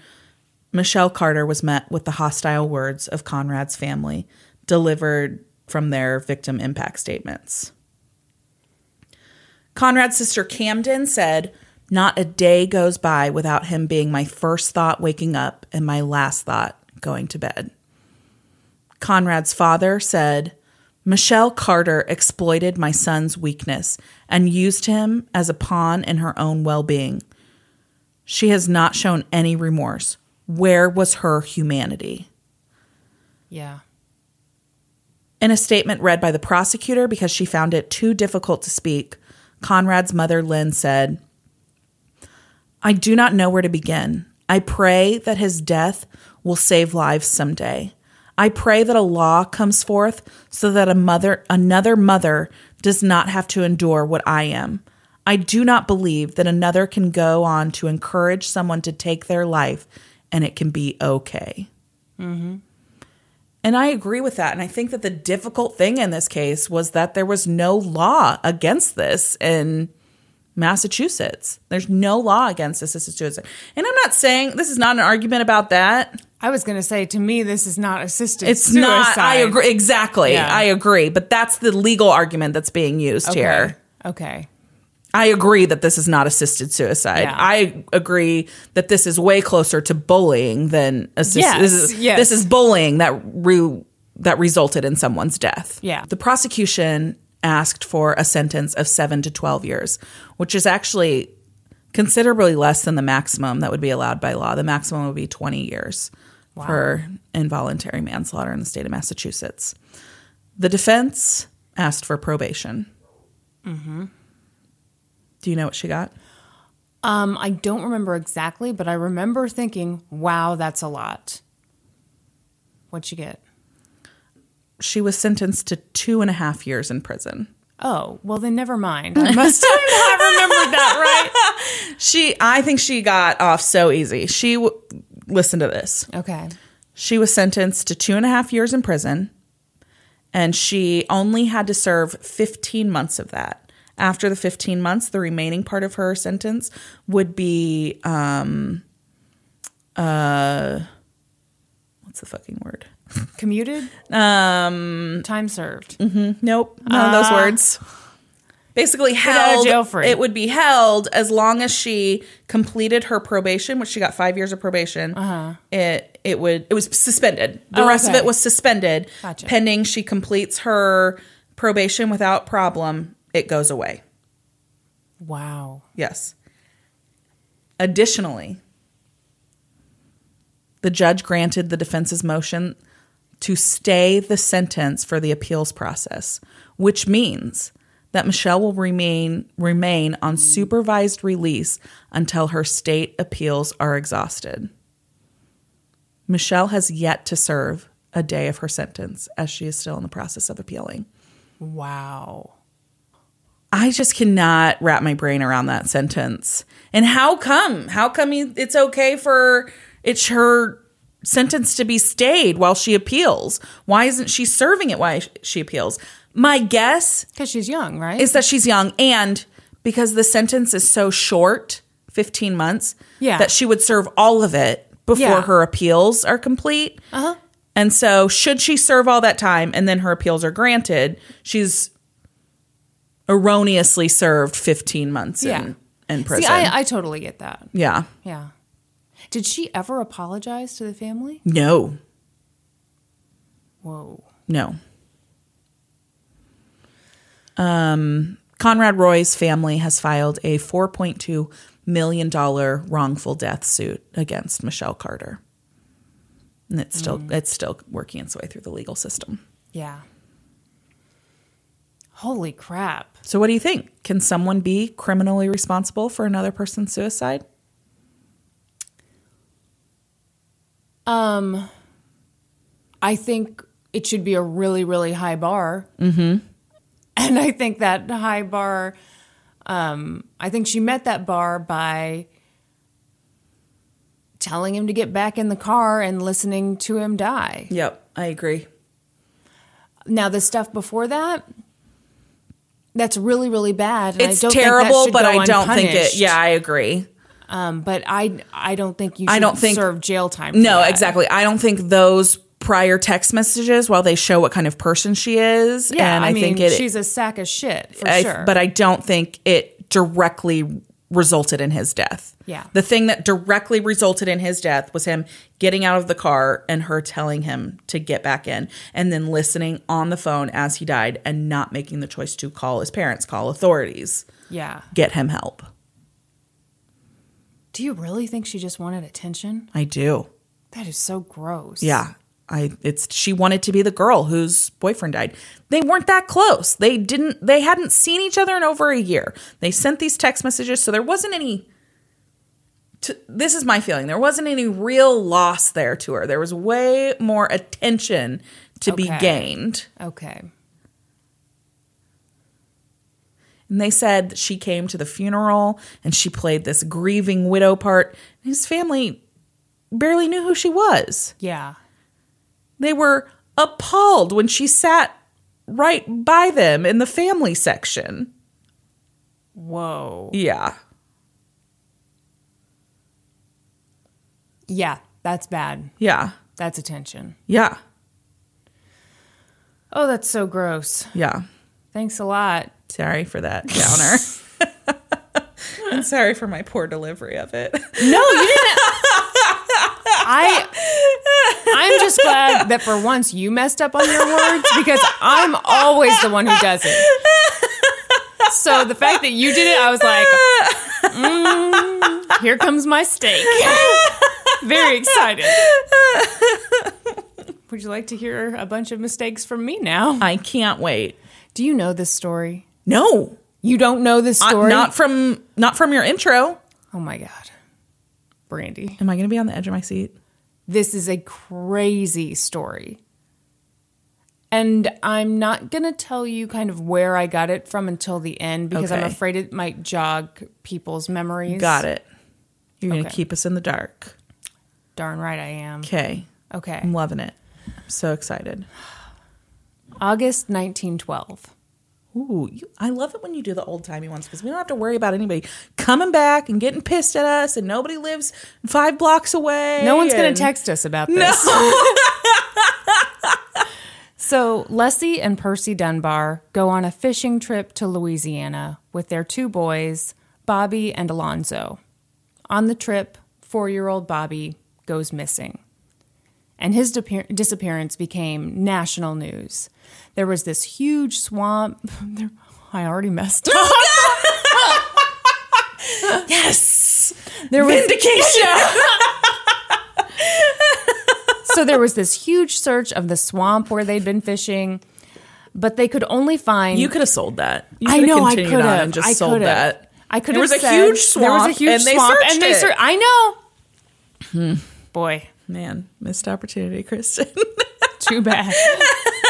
S2: Michelle Carter was met with the hostile words of Conrad's family delivered from their victim impact statements. Conrad's sister Camdyn said, Not a day goes by without him being my first thought waking up and my last thought going to bed. Conrad's father said, Michelle Carter exploited my son's weakness and used him as a pawn in her own well being. She has not shown any remorse. Where was her humanity?
S1: Yeah.
S2: In a statement read by the prosecutor because she found it too difficult to speak, Conrad's mother, Lynn, said, I do not know where to begin. I pray that his death will save lives someday. I pray that a law comes forth so that a mother, another mother does not have to endure what I am. I do not believe that another can go on to encourage someone to take their life and it can be okay. Mm-hmm. And I agree with that. And I think that the difficult thing in this case was that there was no law against this in Massachusetts. There's no law against assisted suicide. And I'm not saying this is not an argument about that.
S1: I was going to say, to me, this is not assisted
S2: It's
S1: suicide.
S2: not, I agree. Exactly.
S1: Yeah.
S2: I agree. But that's the legal argument that's being used
S1: Okay.
S2: here.
S1: Okay.
S2: I agree that this is not assisted suicide.
S1: Yeah.
S2: I agree that this is way closer to bullying than assisted.
S1: Yes,
S2: this, is,
S1: yes.
S2: this is bullying that re- that resulted in someone's death.
S1: Yeah.
S2: The prosecution asked for a sentence of seven to twelve years, which is actually considerably less than the maximum that would be allowed by law. The maximum would be twenty years for involuntary manslaughter in the state of Massachusetts. The defense asked for probation. Do you know what she got?
S1: Um, I don't remember exactly, but I remember thinking, wow, that's a lot. What'd you get?
S2: She was sentenced to two and a half years in prison.
S1: Oh, well, then never mind. I must have not remembered that right.
S2: She, I think she got off so easy. She, w- listen to this.
S1: Okay.
S2: She was sentenced to two and a half years in prison, and she only had to serve 15 months of that. After the 15 months, the remaining part of her sentence would be, um, uh, what's the fucking word?
S1: Commuted? Um, Time served. Mm-hmm.
S2: Nope, none of those ah. words. Basically, held. It would be held as long as she completed her probation, which she got five years of probation. Uh-huh. It it would it was suspended. The
S1: Oh,
S2: rest of it was suspended,
S1: Gotcha.
S2: pending she completes her probation without problem. It goes away.
S1: Wow.
S2: Yes. Additionally, the judge granted the defense's motion to stay the sentence for the appeals process, which means that Michelle will remain remain on supervised release until her state appeals are exhausted. Michelle has yet to serve a day of her sentence as she is still in the process of appealing.
S1: Wow.
S2: I just cannot wrap my brain around that sentence. And how come? How come it's okay for it's her sentence to be stayed while she appeals? Why isn't she serving it while she appeals? My guess
S1: Because she's young, right?
S2: is that she's young and because the sentence is so short, 15 months,
S1: Yeah.
S2: that she would serve all of it before
S1: Yeah.
S2: her appeals are complete.
S1: Uh-huh.
S2: And so, should she serve all that time and then her appeals are granted, she's erroneously served 15 months
S1: Yeah.
S2: in, in prison.
S1: See, I, I totally get that.
S2: yeah.
S1: Yeah. Did she ever apologize to the family?
S2: No,
S1: Whoa.
S2: no. Um, Conrad Roy's family has filed a $4.2 million wrongful death suit against Michelle Carter. And it's still it's still working its way through the legal system.
S1: Yeah. Holy crap.
S2: So, what do you think? Can someone be criminally responsible for another person's suicide?
S1: Um, I think it should be a really, really high bar. Mm-hmm. And I think that high bar, um, I think she met that bar by telling him to get back in the car and listening to him die.
S2: Yep, I agree.
S1: Now, the stuff before that, that's really, really bad. and I
S2: It's
S1: don't think that
S2: terrible,
S1: should
S2: but I don't think it. Yeah, I agree.
S1: Um, but I, I don't think you should
S2: I don't think-
S1: serve jail time. For
S2: No,
S1: that.
S2: exactly. I don't think those prior text messages, while they show what kind of person she is,
S1: Yeah,
S2: and
S1: I,
S2: I,
S1: mean,
S2: think it,
S1: she's a sack of shit for
S2: I-
S1: sure.
S2: but I don't think it directly resulted in his death.
S1: Yeah.
S2: The thing that directly resulted in his death was him getting out of the car and her telling him to get back in and then listening on the phone as he died and not making the choice to call his parents, call authorities,
S1: yeah.
S2: get him help.
S1: Do you really think she just wanted attention?
S2: I do.
S1: That is so gross.
S2: Yeah. I it's she wanted to be the girl whose boyfriend died. They weren't that close. They didn't they hadn't seen each other in over a year. They sent these text messages so there wasn't any to, this is my feeling. There wasn't any real loss there to her. There was way more attention to be gained.
S1: Okay.
S2: And they said that she came to the funeral and she played this grieving widow part. His family barely knew who she was.
S1: Yeah.
S2: They were appalled when she sat right by them in the family section.
S1: Whoa.
S2: Yeah.
S1: Yeah, that's bad.
S2: Yeah.
S1: That's attention.
S2: Yeah.
S1: Oh, that's so gross.
S2: Yeah.
S1: Thanks a lot.
S2: Sorry for that downer. and sorry for my poor delivery of it.
S1: No, you didn't. I I'm just glad that for once you messed up on your words because I'm always the one who does it. So the fact that you did it, I was like, mm, here comes my steak. Very excited. Would you like to hear a bunch of mistakes from me now?
S2: I can't wait.
S1: Do you know this story?
S2: No.
S1: You don't know this
S2: I-
S1: story?
S2: not from not from your intro.
S1: oh my god. Brandi.
S2: Am I going to be on the edge of my seat?
S1: This is a crazy story. And I'm not going to tell you kind of where I got it from until the end because I'm
S2: Okay.
S1: afraid it might jog people's memories.
S2: Got it. You're going to
S1: Okay.
S2: keep us in the dark.
S1: Darn right I am.
S2: Okay.
S1: Okay.
S2: I'm loving it. I'm so excited.
S1: August 1912.
S2: Ooh, you, I love it when you do the old timey ones because we don't have to worry about anybody coming back and getting pissed at us, and nobody lives five blocks away.
S1: No one's going to text us about this. so, Lessie and Percy Dunbar go on a fishing trip to Louisiana with their two boys, Bobby and Alonzo. On the trip, four year old Bobby goes missing. And his disappear- disappearance became national news. There was this huge swamp. There, I already messed up.
S2: Yes,
S1: There was
S2: vindication.
S1: so there was this huge search of the swamp where they'd been fishing, but they could only find.
S2: you could have sold that. You
S1: I
S2: could have
S1: know. I could have.
S2: just
S1: I
S2: sold
S1: could have.
S2: that.
S1: I could
S2: There
S1: have.
S2: was a
S1: said-
S2: huge
S1: There was a huge
S2: and
S1: swamp,
S2: searched
S1: and they ser- I know. Hmm. Boy,
S2: Man, missed opportunity, Kristin.
S1: too bad.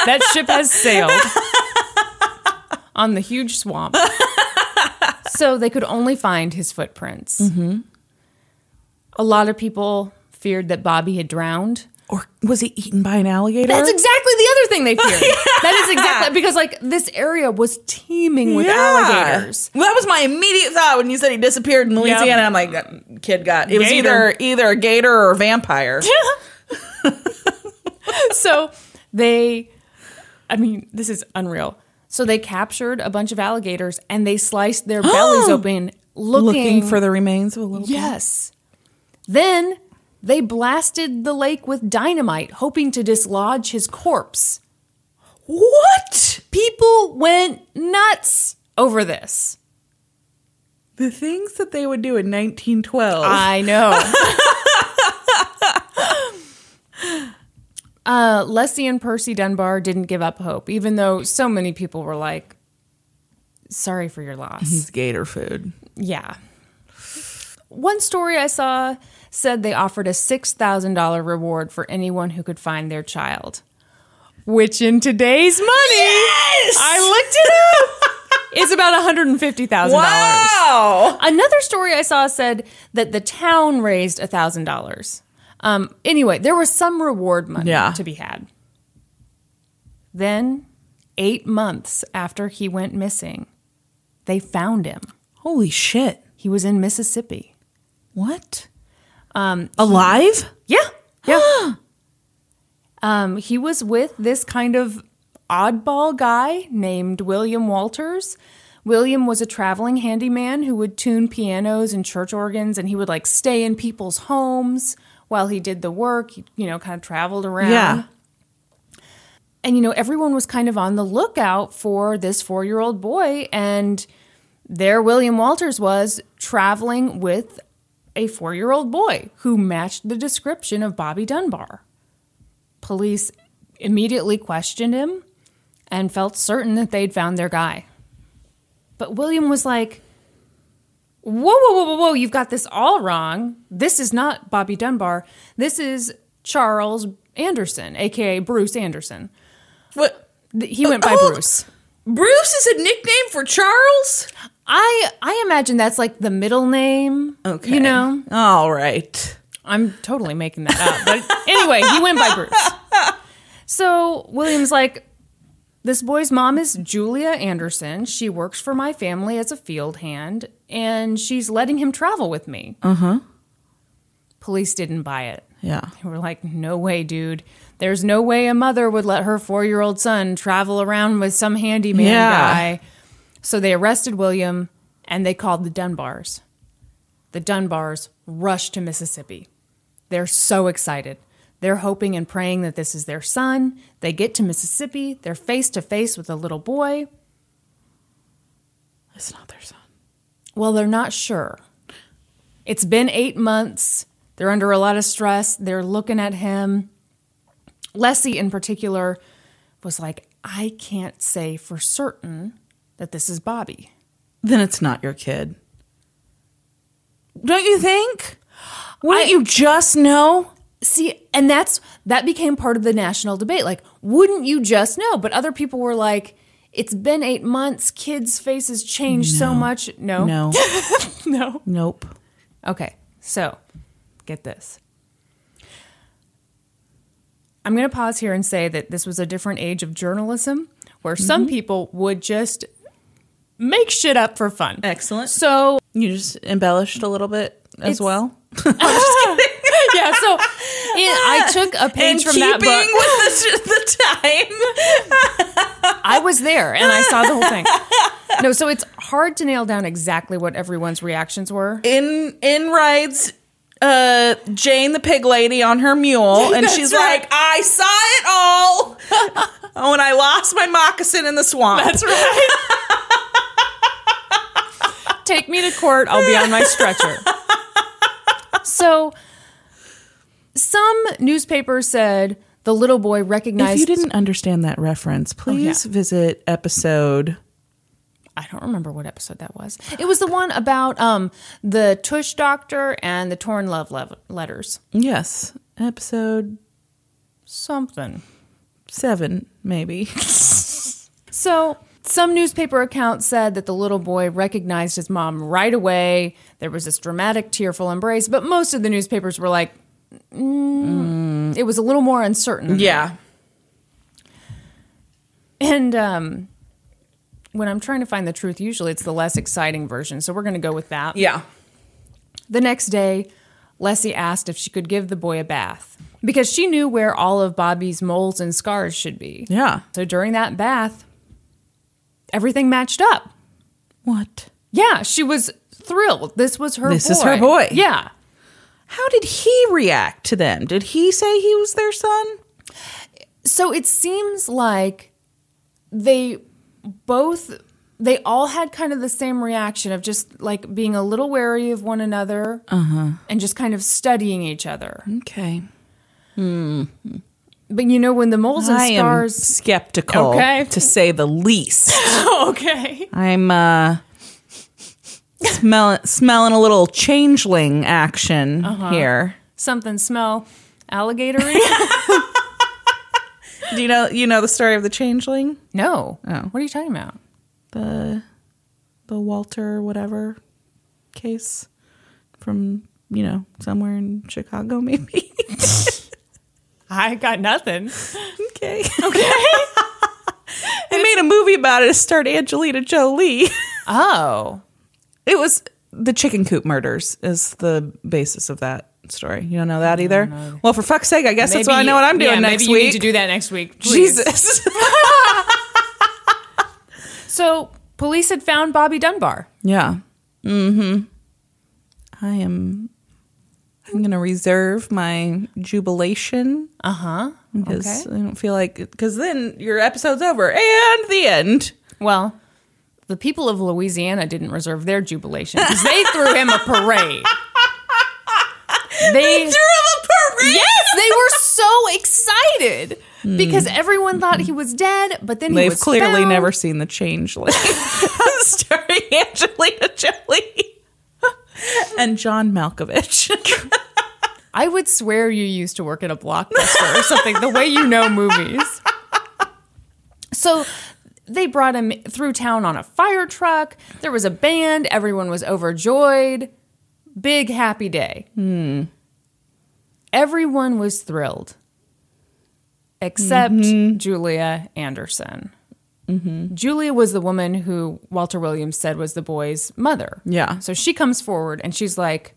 S1: that ship has sailed on the huge swamp. so they could only find his footprints.
S2: Mm-hmm.
S1: A lot of people feared that Bobby had drowned.
S2: Or was he eaten by an alligator?
S1: That's exactly the other thing they feared. That is exactly because like this area was teeming with
S2: Yeah.
S1: alligators.
S2: Well, that was my immediate thought when you said he disappeared in Louisiana. I'm like, uh, kid got it was
S1: Gator.
S2: either either a gator or a vampire.
S1: so they i mean this is unreal so they captured a bunch of alligators and they sliced their bellies open looking,
S2: Looking for the remains of a little.
S1: yes then they blasted the lake with dynamite hoping to dislodge his corpse
S2: What?
S1: people went nuts over this
S2: The things that they would do in 1912.
S1: i know uh, lessie and percy dunbar didn't give up hope even though so many people were like sorry for your loss.
S2: He's gator food.
S1: Yeah. One story I saw said they offered a $6,000 reward for anyone who could find their child. Which in today's money, I looked it up, is about $150,000.
S2: Wow.
S1: Another story I saw said that the town raised $1,000. Um, anyway, there was some reward money
S2: Yeah.
S1: to be had. Then, eight months after he went missing, they found him.
S2: Holy shit.
S1: He was in Mississippi.
S2: What? Um, alive?
S1: Yeah. Yeah. um, he was with this kind of oddball guy named William Walters. William was a traveling handyman who would tune pianos and church organs, and he would like stay in people's homes while he did the work. He, you know, kind of traveled around.
S2: Yeah.
S1: And, you know, everyone was kind of on the lookout for this four year old boy. And there William Walters was traveling with a four year old boy who matched the description of Bobby Dunbar. Police immediately questioned him and felt certain that they'd found their guy. But William was like, Whoa, whoa, whoa, whoa, whoa, you've got this all wrong. This is not Bobby Dunbar. This is Charles Anderson, aka Bruce Anderson.
S2: What?
S1: He went by
S2: oh, oh,
S1: Bruce.
S2: Bruce is a nickname for Charles?
S1: I I imagine that's like the middle name.
S2: Okay.
S1: You know?
S2: All right.
S1: I'm totally making that up. But anyway, he went by Bruce. So William's like, this boy's mom is Julia Anderson. She works for my family as a field hand, and she's letting him travel with me. Uh huh. Police didn't buy it.
S2: Yeah.
S1: They were like, no way, dude. There's no way a mother would let her four year old son travel around with some handyman
S2: Yeah.
S1: guy. So they arrested William and they called the Dunbars. The Dunbars rushed to Mississippi. They're so excited. They're hoping and praying that this is their son. They get to Mississippi. They're face to face with a little boy.
S2: It's not their son.
S1: Well, they're not sure. It's been eight months. They're under a lot of stress. They're looking at him. Lessie, in particular, was like, I can't say for certain that this is Bobby.
S2: Then it's not your kid. Don't you think? Wouldn't
S1: I-
S2: you just know?
S1: See, and that's that became part of the national debate. Like, wouldn't you just know? But other people were like, it's been eight months. Kids' faces change so much. No.
S2: No.
S1: No.
S2: nope.
S1: Okay, so get this. I'm going to pause here and say that this was a different age of journalism where some mm-hmm. people would just make shit up for fun.
S2: Excellent.
S1: So,
S2: You just embellished a little bit as
S1: It's-
S2: well.
S1: yeah, so it, I took a page from that book.
S2: with the, the time.
S1: I was there and I saw the whole thing. No, so it's hard to nail down exactly what everyone's reactions were.
S2: In in rides uh Jane the pig lady on her mule and she's
S1: right.
S2: like, I saw it all when I lost my moccasin in the swamp.
S1: That's right. Take me to court. I'll be on my stretcher. So, some newspapers said the little boy recognized.
S2: if you didn't understand that reference, please visit episode
S1: I don't remember what episode that was. It was the one about um the tush doctor and the torn love lev- letters.
S2: Yes, episode
S1: Something.
S2: seven, maybe.
S1: So, some newspaper accounts said that the little boy recognized his mom right away. There was this dramatic, tearful embrace, but most of the newspapers were like, mm, it was a little more uncertain.
S2: yeah.
S1: And um, when I'm trying to find the truth, usually it's the less exciting version. So we're going to go with that.
S2: Yeah.
S1: The next day, Lessie asked if she could give the boy a bath because she knew where all of Bobby's moles and scars should be.
S2: Yeah.
S1: So during that bath, everything matched up.
S2: What?
S1: Yeah, she was thrilled. This was her
S2: This
S1: boy.
S2: is her boy.
S1: Yeah.
S2: How did he react to them? Did he say he was their son?
S1: So it seems like they both they all had kind of the same reaction of just like being a little wary of one another
S2: Uh-huh.
S1: and just kind of studying each other.
S2: Okay.
S1: But you know when the moles and
S2: I am
S1: scars.
S2: skeptical,
S1: Okay.
S2: to say the least.
S1: okay.
S2: I'm uh smelling smelling a little changeling action
S1: Uh-huh.
S2: here.
S1: Something smell alligatory.
S2: Do you know you know the story of the changeling?
S1: no.
S2: Oh.
S1: What are you talking about?
S2: The the Walter whatever case from, you know, somewhere in Chicago maybe.
S1: I got nothing.
S2: okay. Okay. they made a movie about it. It starred Angelina Jolie.
S1: Oh.
S2: It was the chicken coop murders is the basis of that story. You don't know that either? Well, for fuck's sake, I guess that's why I know what I'm doing
S1: yeah,
S2: next
S1: maybe
S2: week.
S1: you need to do that next week. please.
S2: Jesus.
S1: So police had found Bobby Dunbar.
S2: yeah. Mm-hmm. I am I'm gonna reserve my jubilation
S1: Uh huh.
S2: because
S1: Okay.
S2: I don't feel like because then your episode's over and the end.
S1: Well, the people of Louisiana didn't reserve their jubilation because they threw him a parade. They, they threw him a parade. Yes, they were so excited because everyone thought he was dead, but then he
S2: They've clearly
S1: found.
S2: never seen the changeling starring Angelina Jolie and John Malkovich.
S1: I would swear you used to work at a blockbuster or something. The way you know movies. So they brought him through town on a fire truck. There was a band. Everyone was overjoyed. Big happy day. Hmm. Everyone was thrilled, except mm-hmm. Julia Anderson. Mm-hmm. Julia was the woman who Walter Williams said was the boy's mother.
S2: Yeah.
S1: So she comes forward and she's like,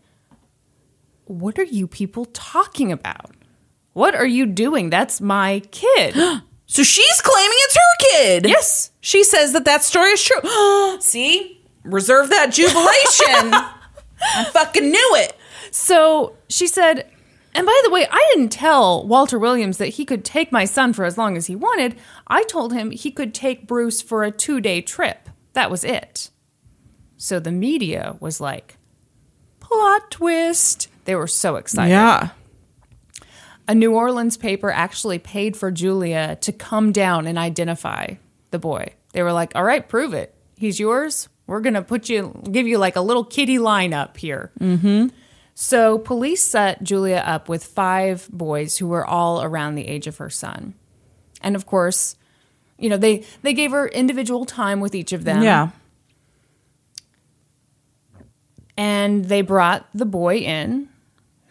S1: What are you people talking about? What are you doing? That's my kid.
S2: So she's claiming it's her kid.
S1: yes.
S2: She says that that story is true. See? Reserve that jubilation. I fucking knew it.
S1: So she said, and by the way, I didn't tell Walter Williams that he could take my son for as long as he wanted. I told him he could take Bruce for a two day trip. That was it. So the media was like, plot twist. They were so excited.
S2: Yeah.
S1: A New Orleans paper actually paid for Julia to come down and identify the boy. They were like, all right, prove it. He's yours. We're going to put you, give you like a little kitty lineup here. Mm-hmm. So police set Julia up with five boys who were all around the age of her son. And of course, you know, they, they gave her individual time with each of them.
S2: Yeah.
S1: And they brought the boy in,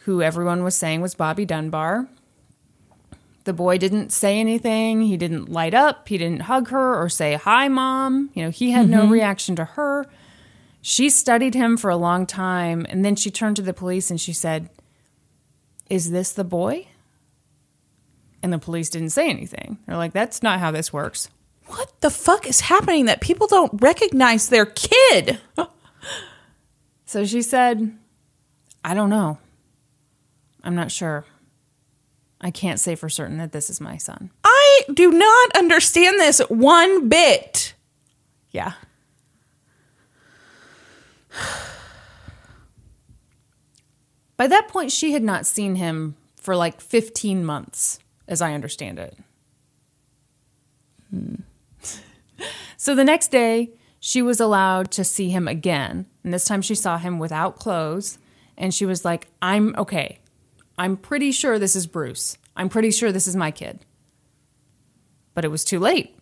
S1: who everyone was saying was Bobby Dunbar. The boy didn't say anything. He didn't light up. He didn't hug her or say, Hi, mom. You know, he had no mm-hmm. reaction to her. She studied him for a long time. And then she turned to the police and she said, Is this the boy? And the police didn't say anything. They're like, That's not how this works.
S2: What the fuck is happening that people don't recognize their kid?
S1: So she said, I don't know. I'm not sure. I can't say for certain that this is my son.
S2: I do not understand this one bit.
S1: Yeah. By that point, she had not seen him for like 15 months, as I understand it. Hmm. So the next day, she was allowed to see him again. And this time she saw him without clothes. And she was like, I'm okay. I'm pretty sure this is Bruce. I'm pretty sure this is my kid. But it was too late.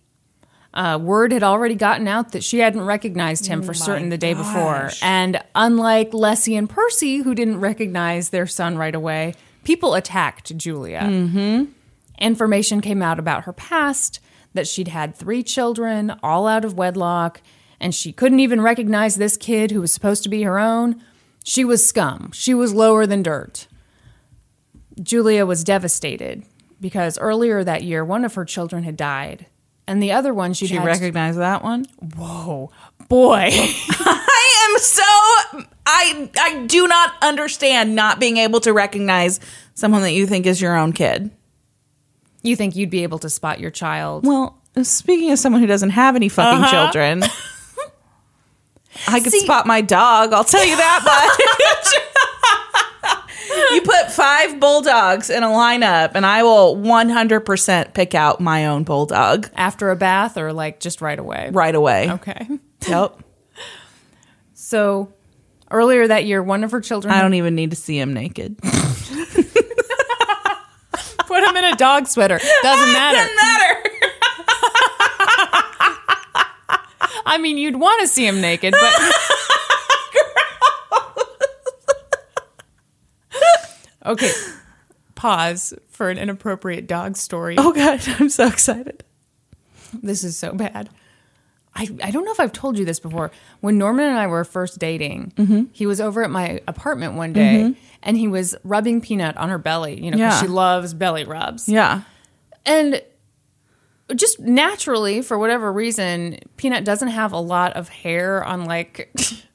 S1: Uh, word had already gotten out that she hadn't recognized him for certain the day before. And unlike Lessie and Percy, who didn't recognize their son right away, people attacked Julia. Mm-hmm. Information came out about her past that she'd had three children, all out of wedlock, and she couldn't even recognize this kid who was supposed to be her own. She was scum. She was lower than dirt. Julia was devastated because earlier that year, one of her children had died. And the other one she'd
S2: Do you
S1: had
S2: recognize that one?
S1: Whoa, boy.
S2: I am so I I do not understand not being able to recognize someone that you think is your own kid.
S1: you think you'd be able to spot your child?
S2: Well, speaking of someone who doesn't have any fucking uh-huh. children, I could
S1: See-
S2: spot my dog. I'll tell you that much. you put five bulldogs in a lineup, and I will 100% pick out my own bulldog
S1: After a bath or like just right away?
S2: right away.
S1: Okay.
S2: Yep.
S1: So earlier that year, one of her children
S2: I don't even need to see him naked.
S1: put him in a dog sweater. Doesn't matter.
S2: Doesn't matter.
S1: I mean, you'd want to see him naked, but. Okay. Pause for an inappropriate dog story.
S2: Oh, God. I'm so excited.
S1: This is so bad. I, I don't know if I've told you this before. When Norman and I were first dating,
S2: Mm-hmm.
S1: he was over at my apartment one day and he was rubbing Peanut on her belly, you know,
S2: Yeah.
S1: she loves belly rubs.
S2: Yeah.
S1: And just naturally, for whatever reason, Peanut doesn't have a lot of hair on like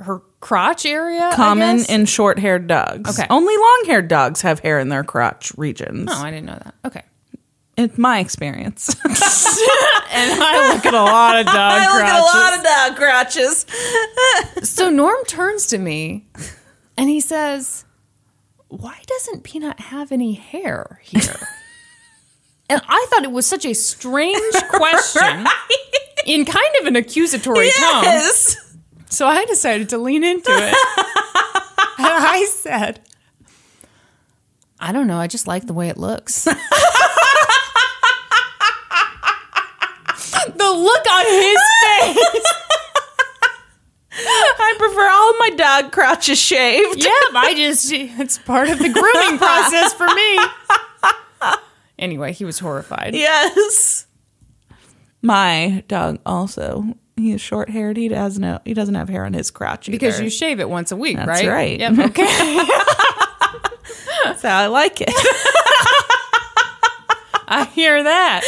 S1: her crotch area.
S2: Common in short haired dogs.
S1: Okay.
S2: Only long haired dogs have hair in their crotch regions.
S1: Oh, I didn't know that. Okay.
S2: It's my experience.
S1: And I look at a lot of dog
S2: I look at a lot of dog crotches.
S1: So Norm turns to me and he says, Why doesn't Peanut have any hair here? and I thought it was such a strange question in kind of an accusatory tone.
S2: Yes.
S1: So I decided to lean into it. and I said, I don't know. I just like the way it looks. the look on his face.
S2: I prefer all my dog crotches shaved.
S1: Yeah, I just, it's part of the grooming process for me. Anyway, he was horrified.
S2: Yes. My dog also. He is short haired. He has no he doesn't have hair on his crotch either.
S1: Because you shave it once a week,
S2: That's
S1: right?
S2: right.
S1: Yep. Okay.
S2: How I like it.
S1: I hear that.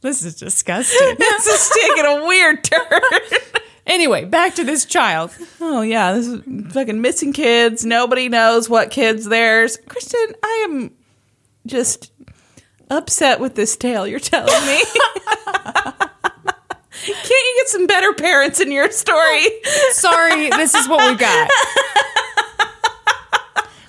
S1: this is disgusting.
S2: this is taking a weird turn.
S1: Anyway, back to this child.
S2: Oh yeah, this is fucking missing kids. Nobody knows what kids theirs. Kristin, I am just upset with this tale you're telling me. Can't you get some better parents in your story?
S1: Sorry, this is what we got.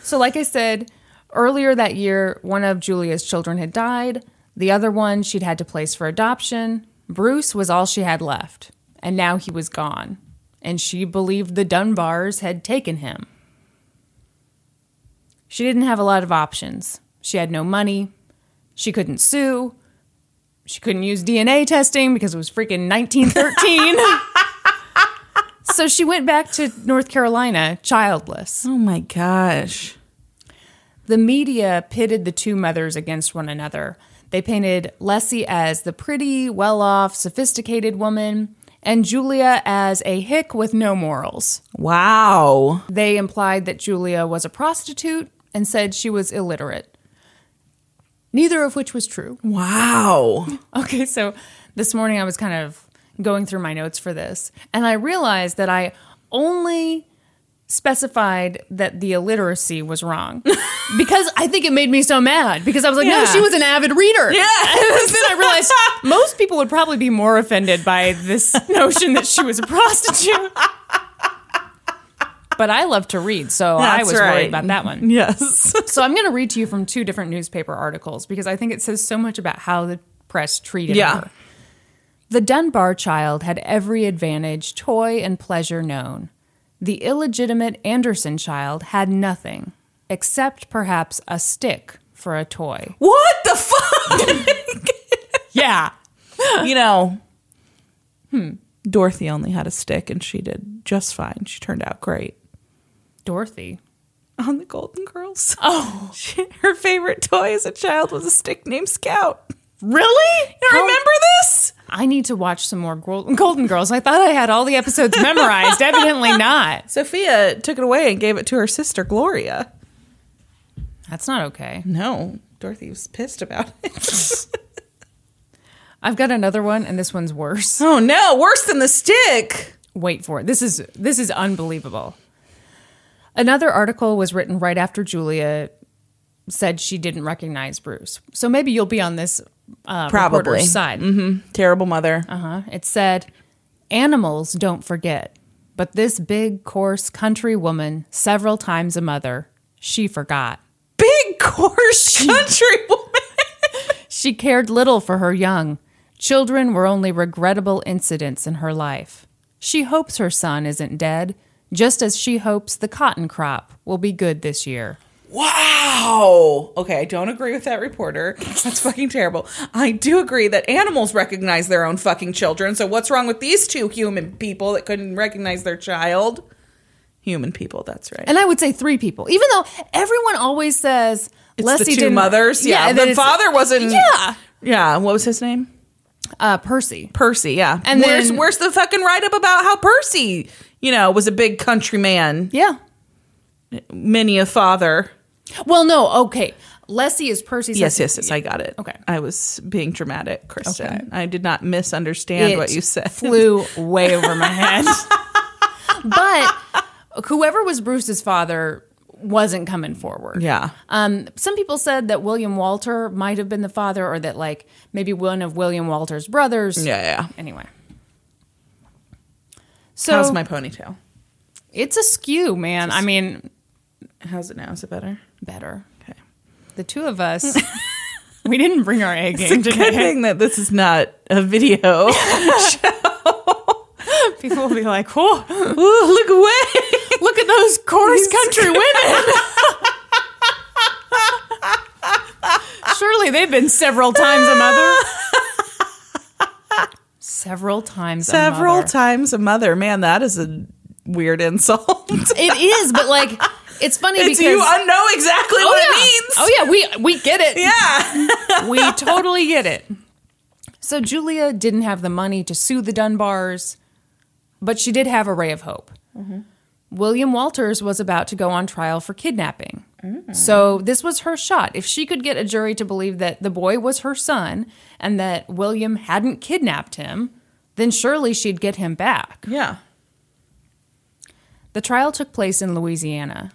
S1: So, like I said, earlier that year, one of Julia's children had died. The other one she'd had to place for adoption. Bruce was all she had left, and now he was gone. And she believed the Dunbars had taken him. She didn't have a lot of options. She had no money. She couldn't sue. She couldn't use DNA testing because it was freaking 1913. so she went back to North Carolina childless.
S2: Oh my gosh.
S1: The media pitted the two mothers against one another. They painted Lessie as the pretty, well off, sophisticated woman, and Julia as a hick with no morals.
S2: Wow.
S1: They implied that Julia was a prostitute and said she was illiterate. Neither of which was true.
S2: Wow.
S1: Okay, so this morning I was kind of going through my notes for this, and I realized that I only specified that the illiteracy was wrong because I think it made me so mad because I was like, no, she was an avid reader.
S2: Yes.
S1: And then I realized most people would probably be more offended by this notion that she was a prostitute. But I love to read, so I was
S2: right.
S1: worried about that one.
S2: Yes.
S1: So I'm going to read to you from two different newspaper articles because I think it says so much about how the press treated
S2: Yeah.
S1: her. The Dunbar child had every advantage, toy, and pleasure known. The illegitimate Anderson child had nothing, except perhaps a stick for a toy.
S2: what the fuck?
S1: Yeah.
S2: you know, hmm. Dorothy only had a stick and she did just fine. She turned out great.
S1: Dorothy.
S2: On the Golden Girls. Oh. She, her favorite toy as a child was a stick named Scout.
S1: Really?
S2: You remember this?
S1: I need to watch some more Golden Girls. I thought I had all the episodes memorized. Evidently not.
S2: Sophia took it away and gave it to her sister Gloria.
S1: That's not okay.
S2: No, Dorothy was pissed about it.
S1: I've got another one, and this one's worse.
S2: oh no, worse than the stick.
S1: Wait for it. This is this is unbelievable. Another article was written right after Julia said she didn't recognize Bruce. So maybe you'll be on this uh,
S2: Probably.
S1: side.
S2: Terrible mother.
S1: Uh-huh. It said, "Animals don't forget. But this big, coarse country woman, several times a mother, she forgot.
S2: Big coarse country woman.
S1: She cared little for her young. Children were only regrettable incidents in her life. She hopes her son isn't dead, just as she hopes the cotton crop will be good this year.
S2: Wow. Okay, I don't agree with that reporter. That's fucking terrible. I do agree that animals recognize their own fucking children. So what's wrong with these two human people that couldn't recognize their child? Human people, that's right.
S1: And I would say three people, even though everyone always says
S2: It's
S1: Lessie
S2: the 2
S1: didn't-
S2: mothers. Yeah,
S1: then
S2: the father wasn't.
S1: Yeah,
S2: Yeah. What was his name?
S1: Uh, Percy.
S2: Percy. Yeah.
S1: And
S2: where's
S1: then-
S2: where's the fucking write up about how Percy, you know, was a big country man,
S1: Yeah.
S2: many a father.
S1: Well, no, okay. Lessie is Percy's.
S2: Yes, yes, yes. I got it.
S1: Okay.
S2: I was being dramatic, Kristin.
S1: Okay.
S2: I did not misunderstand
S1: It
S2: what you said.
S1: flew way over my head. but whoever was Bruce's father wasn't coming forward.
S2: Yeah.
S1: Um, some people said that William Walter might have been the father, or that like maybe one of William Walter's brothers.
S2: Yeah, yeah.
S1: Anyway. So
S2: How's my ponytail?
S1: it's a skew, man. I mean,
S2: How's it now? Is it better?
S1: better.
S2: Okay.
S1: The two of us, we didn't bring our A game
S2: Good
S1: today.
S2: thing that this is not a video. Show.
S1: People will be like, "Whoa,
S2: Ooh, look away.
S1: Look at those coarse country women." Surely they've been several times a mother. Several times. a
S2: Several
S1: mother.
S2: times a mother. Man, that is a weird insult.
S1: It is, but like, it's funny
S2: it's
S1: because
S2: you know exactly
S1: oh
S2: what
S1: yeah,
S2: it means.
S1: oh yeah, we we get it.
S2: yeah.
S1: we totally get it. So Julia didn't have the money to sue the Dunbars, but she did have a ray of hope. Mm-hmm. William Walters was about to go on trial for kidnapping. So this was her shot. If she could get a jury to believe that the boy was her son and that William hadn't kidnapped him, then surely she'd get him back.
S2: Yeah.
S1: The trial took place in Louisiana,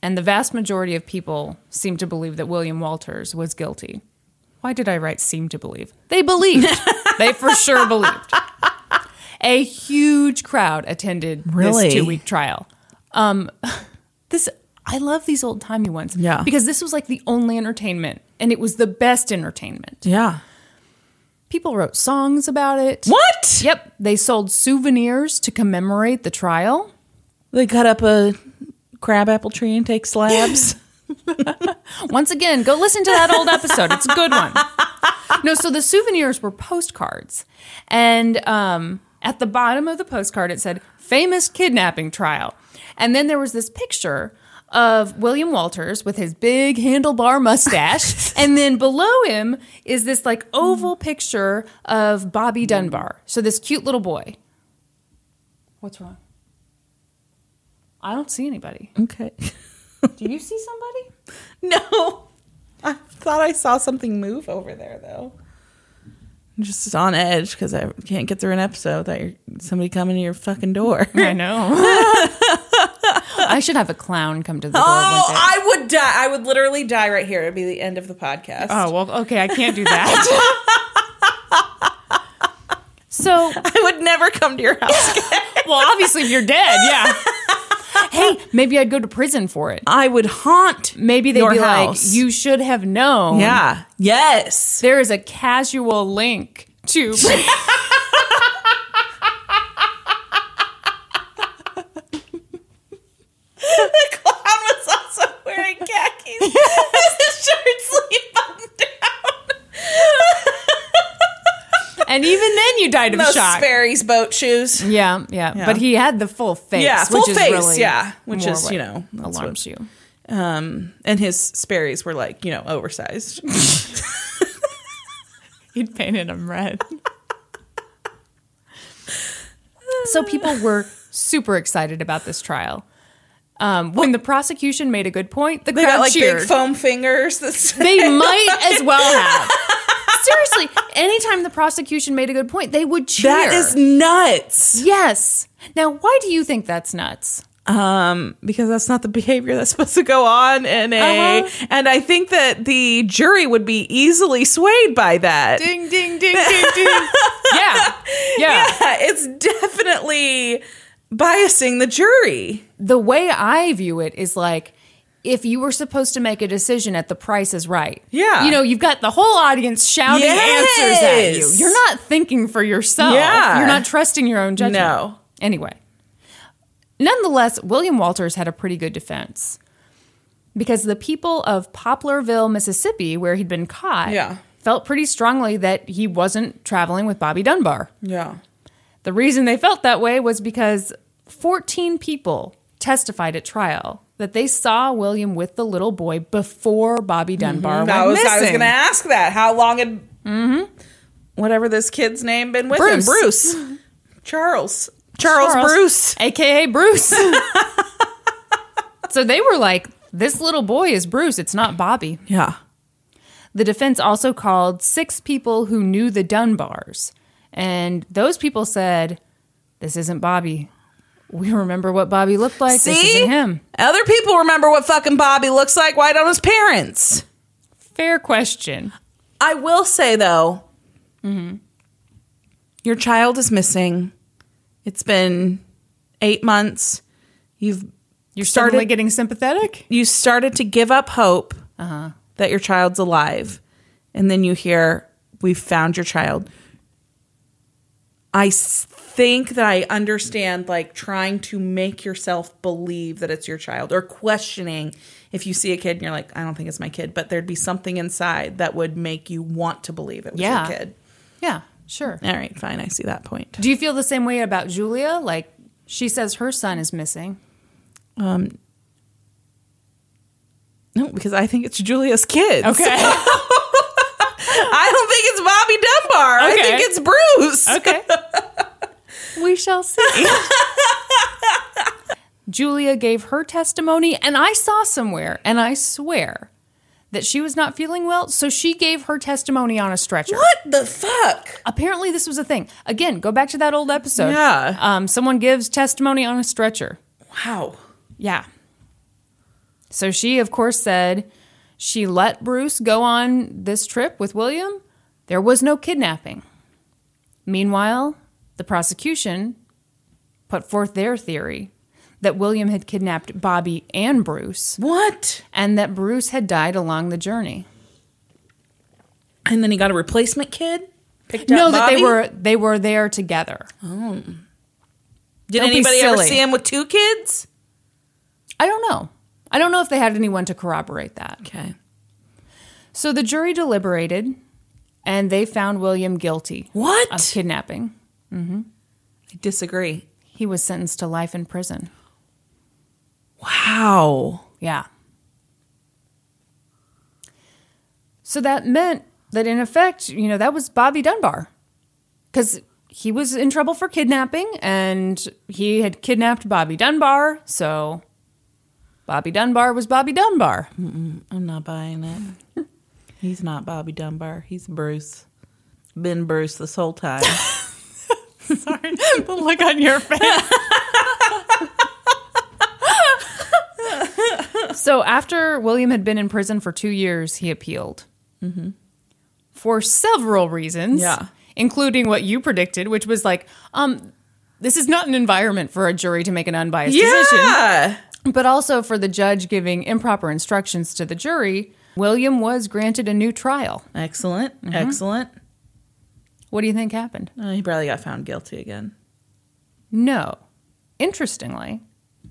S1: and the vast majority of people seemed to believe that William Walters was guilty. Why did I write seem to believe? They believed. they for sure believed. A huge crowd attended
S2: Really?
S1: this two week trial. Um, this I love these old timey ones.
S2: Yeah.
S1: Because this was like the only entertainment, and it was the best entertainment.
S2: Yeah.
S1: People wrote songs about it.
S2: What?
S1: Yep. They sold souvenirs to commemorate the trial.
S2: They cut up a crabapple tree and take slabs.
S1: Once again, go listen to that old episode. It's a good one. No, so the souvenirs were postcards. And um, at the bottom of the postcard, it said, famous kidnapping trial. And then there was this picture of William Walters with his big handlebar mustache. and then below him is this like oval picture of Bobby Dunbar. So this cute little boy. What's wrong? I don't see anybody.
S2: okay.
S1: Do you see somebody?
S2: No. I thought I saw something move over there though. Just on edge because I can't get through an episode without your, somebody coming to your fucking door.
S1: I know. I should have a clown come to the door
S2: Oh. I would die. I would literally die right here. It'd be the end of the podcast.
S1: oh well, okay, I can't do that. so,
S2: I would never come to your house.
S1: well, obviously, if you're dead, yeah. Hey, maybe I'd go to prison for it.
S2: I would haunt.
S1: Maybe they'd be
S2: house.
S1: like, "You should have known."
S2: Yeah. Yes.
S1: there is a casual link to.
S2: the clown was also wearing khakis. His shirt sleeve buttoned down.
S1: And even then, you died of
S2: Those
S1: shock.
S2: Sperry's boat shoes.
S1: yeah, yeah, But he had the full face.
S2: Yeah, full
S1: which is
S2: face,
S1: really
S2: yeah, which
S1: more
S2: is,
S1: what
S2: you know, that's
S1: alarms you.
S2: Um, and his Sperry's were like, you know, oversized.
S1: He'd painted them red. so people were super excited about this trial. Um, when the prosecution made a good point, the
S2: They
S1: crowd
S2: got like
S1: cheered.
S2: big foam fingers. That's
S1: they might as well have. Seriously, anytime the prosecution made a good point, they would cheer.
S2: that is nuts.
S1: yes. Now, why do you think that's nuts?
S2: Um, because that's not the behavior that's supposed to go on in a,
S1: Uh-huh.
S2: and I think that the jury would be easily swayed by that.
S1: Ding, ding, ding, ding, ding. yeah, yeah.
S2: Yeah, it's definitely biasing the jury.
S1: The way I view it is like if you were supposed to make a decision at the price is right.
S2: Yeah.
S1: You know, you've got the whole audience shouting answers at you. You're not thinking for yourself.
S2: Yeah.
S1: You're not trusting your own judgment.
S2: No.
S1: Anyway. Nonetheless, William Walters had a pretty good defense. Because the people of Poplarville, Mississippi, where he'd been caught,
S2: Yeah.
S1: felt pretty strongly that he wasn't traveling with Bobby Dunbar.
S2: Yeah.
S1: The reason they felt that way was because 14 people testified at trial that they saw William with the little boy before Bobby Dunbar
S2: mm-hmm.
S1: went
S2: was, I was going to ask that. How long had mm-hmm. whatever this kid's name been with
S1: Bruce.
S2: him? Bruce. Charles. Charles,
S1: Charles,
S2: Bruce.
S1: aka Bruce. so they were like, "This little boy is Bruce. It's not Bobby."
S2: Yeah.
S1: The defense also called six people who knew the Dunbars, and those people said, "This isn't Bobby. We remember what Bobby looked like. This
S2: See?
S1: isn't him."
S2: Other people remember what fucking Bobby looks like. Why don't his parents?
S1: Fair question.
S2: I will say though, your child is missing. It's been eight months. You've
S1: You're
S2: Started-
S1: suddenly getting sympathetic.
S2: you started to give up hope uh-huh. that your child's alive, and then you hear we've found your child. I think that I understand like trying to make yourself believe that it's your child or questioning if you see a kid and you're like, I don't think it's my kid, but there'd be something inside that would make you want to believe it was
S1: Yeah.
S2: your kid.
S1: Yeah, sure.
S2: All right, fine. I see that point.
S1: Do you feel the same way about Julia? Like she says her son is missing.
S2: Um, no, because I think it's Julia's kid.
S1: Okay.
S2: I don't think it's Bobby Dunbar. I think it's Bruce.
S1: okay. we shall see. Julia gave her testimony, and I saw somewhere, and I swear that she was not feeling well, so she gave her testimony on a stretcher.
S2: What the fuck?
S1: Apparently, this was a thing. Again, go back to that old episode.
S2: Yeah.
S1: Um, someone gives testimony on a stretcher.
S2: Wow.
S1: Yeah. So she, of course, said she let Bruce go on this trip with William. There was no kidnapping. Meanwhile, the prosecution put forth their theory that William had kidnapped Bobby and Bruce,
S2: What?
S1: and that Bruce had died along the journey.
S2: And then he got a replacement kid? Picked
S1: No, that they were they were there together. Oh.
S2: Did
S1: Don't
S2: anybody ever see him with two kids?
S1: I don't know. I don't know if they had anyone to corroborate that.
S2: Okay.
S1: So the jury deliberated, and they found William guilty
S2: What?
S1: of kidnapping. Mm-hmm.
S2: I disagree.
S1: He was sentenced to life in prison.
S2: Wow.
S1: Yeah. So that meant that in effect, you know, that was Bobby Dunbar. Because he was in trouble for kidnapping and he had kidnapped Bobby Dunbar. So Bobby Dunbar was Bobby Dunbar.
S2: I'm not buying it. He's not Bobby Dunbar. He's Bruce. Been Bruce this whole time.
S1: Sorry, the look on your face. so after William had been in prison for two years, he appealed for several reasons.
S2: Yeah.
S1: including what you predicted, which was like, um, this is not an environment for a jury to make an unbiased decision,
S2: yeah.
S1: but also for the judge giving improper instructions to the jury. William was granted a new trial.
S2: Excellent. Excellent.
S1: What do you think happened?
S2: Oh, he probably got found guilty again.
S1: No. Interestingly,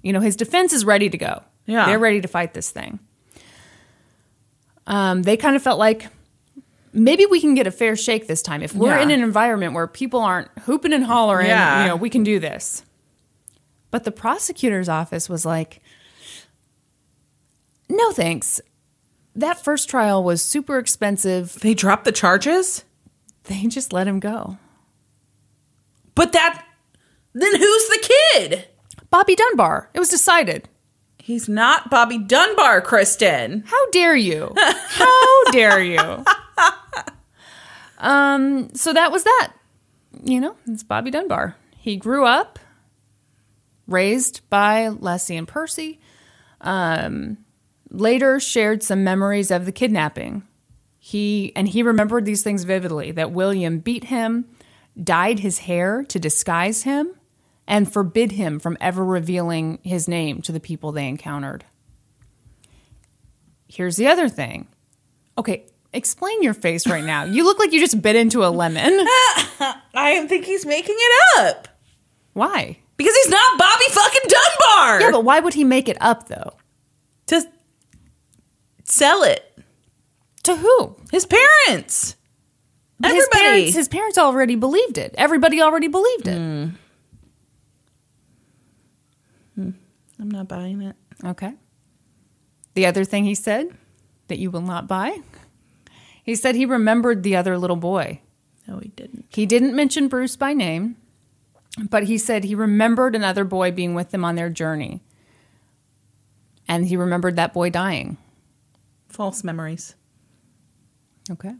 S1: you know, his defense is ready to go.
S2: Yeah.
S1: They're ready to fight this thing. Um, they kind of felt like maybe we can get a fair shake this time. If we're
S2: Yeah.
S1: in an environment where people aren't hooping and hollering,
S2: Yeah.
S1: you know, we can do this. But the prosecutor's office was like, no thanks. That first trial was super expensive.
S2: They dropped the charges?
S1: They just let him go.
S2: But that. Then who's the kid?
S1: Bobby Dunbar. It was decided.
S2: He's not Bobby Dunbar, Kristin.
S1: How dare you? How dare you? Um, so that was that. You know, it's Bobby Dunbar. He grew up raised by Lessie and Percy. Um, later shared some memories of the kidnapping. He and he remembered these things vividly that William beat him, dyed his hair to disguise him, and forbid him from ever revealing his name to the people they encountered. Here's the other thing. Okay, explain your face right now. You look like you just bit into a lemon.
S2: I think he's making it up
S1: Why?
S2: because he's not Bobby fucking Dunbar.
S1: Yeah, but why would he make it up though?
S2: to sell it.
S1: To who?
S2: His parents.
S1: His
S2: Everybody.
S1: parents, his parents already believed it. Everybody already believed it. Hmm. Hmm.
S2: I'm not buying it.
S1: Okay. The other thing he said that you will not buy, he said he remembered the other little boy.
S2: No, he didn't.
S1: He didn't mention Bruce by name, but he said he remembered another boy being with them on their journey. And he remembered that boy dying.
S2: False memories.
S1: Okay.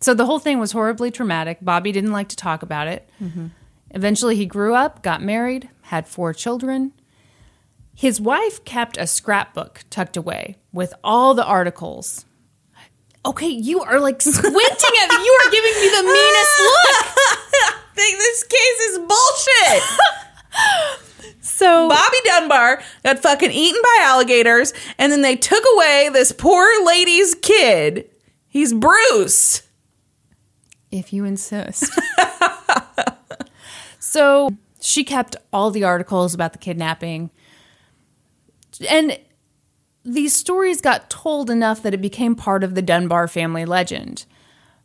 S1: So the whole thing was horribly traumatic. Bobby didn't like to talk about it. Mm-hmm. Eventually, he grew up, got married, had four children. His wife kept a scrapbook tucked away with all the articles. Okay, you are like squinting at me. You are giving me the meanest look.
S2: think this case is bullshit.
S1: So
S2: Bobby Dunbar got fucking eaten by alligators, and then they took away this poor lady's kid. He's Bruce.
S1: if you insist. so she kept all the articles about the kidnapping. And these stories got told enough that it became part of the Dunbar family legend.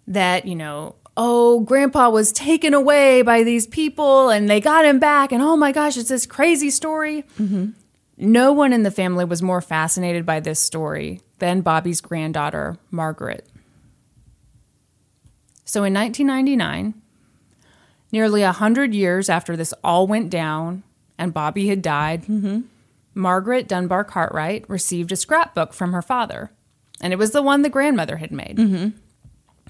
S1: That, you know, oh, grandpa was taken away by these people and they got him back. And oh my gosh, it's this crazy story. Mm-hmm. No one in the family was more fascinated by this story than Bobby's granddaughter, Margaret. So in 1999, nearly 100 years after this all went down and Bobby had died, mm-hmm. Margaret Dunbar Cartwright received a scrapbook from her father. And it was the one the grandmother had made. Mm-hmm.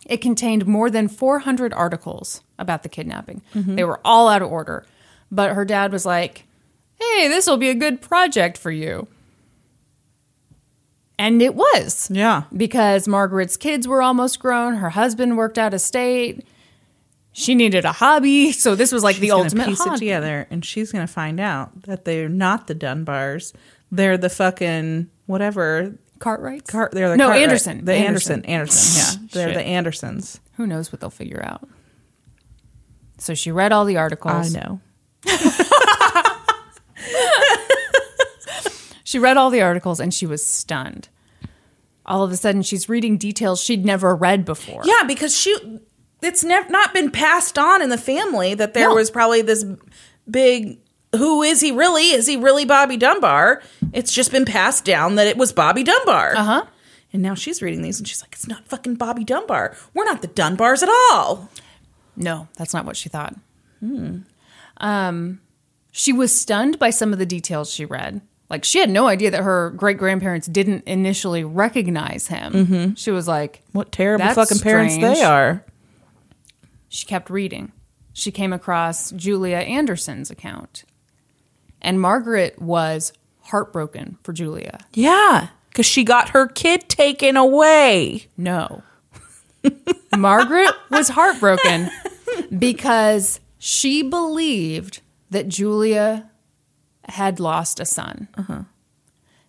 S1: It contained more than 400 articles about the kidnapping. They were all out of order. But her dad was like, hey, this will be a good project for you. And it was
S2: Yeah.
S1: because Margaret's kids were almost grown. Her husband worked out of state. She needed a hobby, so this was like the
S2: She's gonna
S1: ultimate
S2: piece it
S1: hobby.
S2: together, and she's gonna find out that they're not the Dunbars. They're the fucking whatever.
S1: Cartwrights.
S2: Car- they're the
S1: No,
S2: Cartwright-
S1: Anderson.
S2: The
S1: Anderson.
S2: Anderson. Anderson. Yeah, they're
S1: Shit.
S2: the Andersons.
S1: Who knows what they'll figure out? So she read all the articles.
S2: I know.
S1: She read all the articles and she was stunned. All of a sudden, she's reading details she'd never read before.
S2: Yeah, because she, it's never not been passed on in the family that there
S1: No.
S2: was probably this big. Who is he really? Is he really Bobby Dunbar? It's just been passed down that it was Bobby Dunbar.
S1: Uh huh.
S2: And now she's reading these and she's like, it's not fucking Bobby Dunbar. We're not the Dunbars at all.
S1: No, that's not what she thought. Um, she was stunned by some of the details she read. Like she had no idea that her great grandparents didn't initially recognize him. She was like,
S2: What terrible fucking parents they are.
S1: she kept reading. She came across Julia Anderson's account. And Margaret was heartbroken for Julia.
S2: Yeah, because she got her kid taken away.
S1: No. Margaret was heartbroken because she believed that Julia had lost a son. Uh-huh.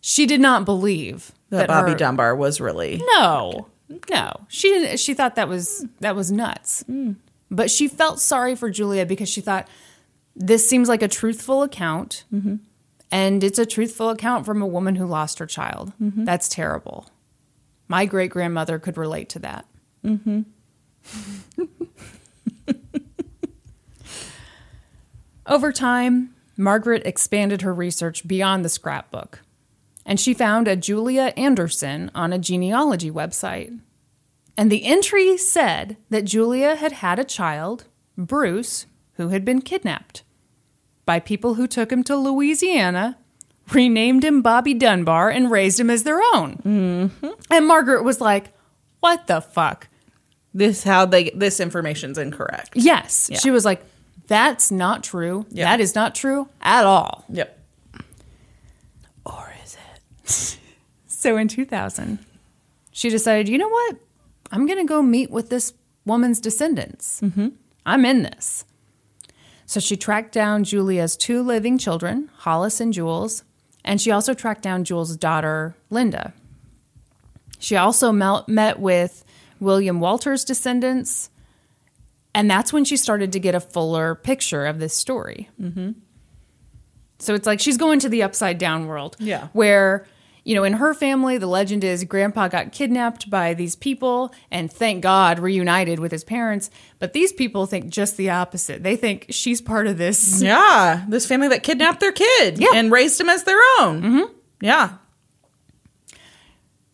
S1: She did not believe
S2: That,
S1: that,
S2: Bobby
S1: her-
S2: Dunbar was really.
S1: No, no, she didn't. She thought that was that was nuts. Mm. But she felt sorry for Julia because she thought this seems like a truthful account, mm-hmm. and it's a truthful account from a woman who lost her child. Mm-hmm. That's terrible. My great grandmother could relate to that. Mm-hmm. Over time, Margaret expanded her research beyond the scrapbook, and she found a Julia Anderson on a genealogy website. And the entry said that Julia had had a child, Bruce, who had been kidnapped by people who took him to Louisiana, renamed him Bobby Dunbar, and raised him as their own. Mm-hmm. And Margaret was like, What the fuck?
S2: This how they this information's incorrect.
S1: Yes. She was like, That's not true.
S2: Yeah.
S1: That is not true at all.
S2: Yep. Or is it?
S1: So in 2000, she decided, you know what? I'm going to go meet with this woman's descendants. I'm in this. So she tracked down Julia's two living children, Hollis and Jules, and she also tracked down Jules' daughter, Linda. She also met with William Walter's descendants, and that's when she started to get a fuller picture of this story. Mm-hmm. So it's like she's going to the upside down world.
S2: Yeah.
S1: Where, you know, in her family, the legend is grandpa got kidnapped by these people and thank God reunited with his parents. But these people think just the opposite. They think she's part of this.
S2: Yeah, this family that kidnapped their kid
S1: Yeah.
S2: and raised him as their own. Mm-hmm. Yeah.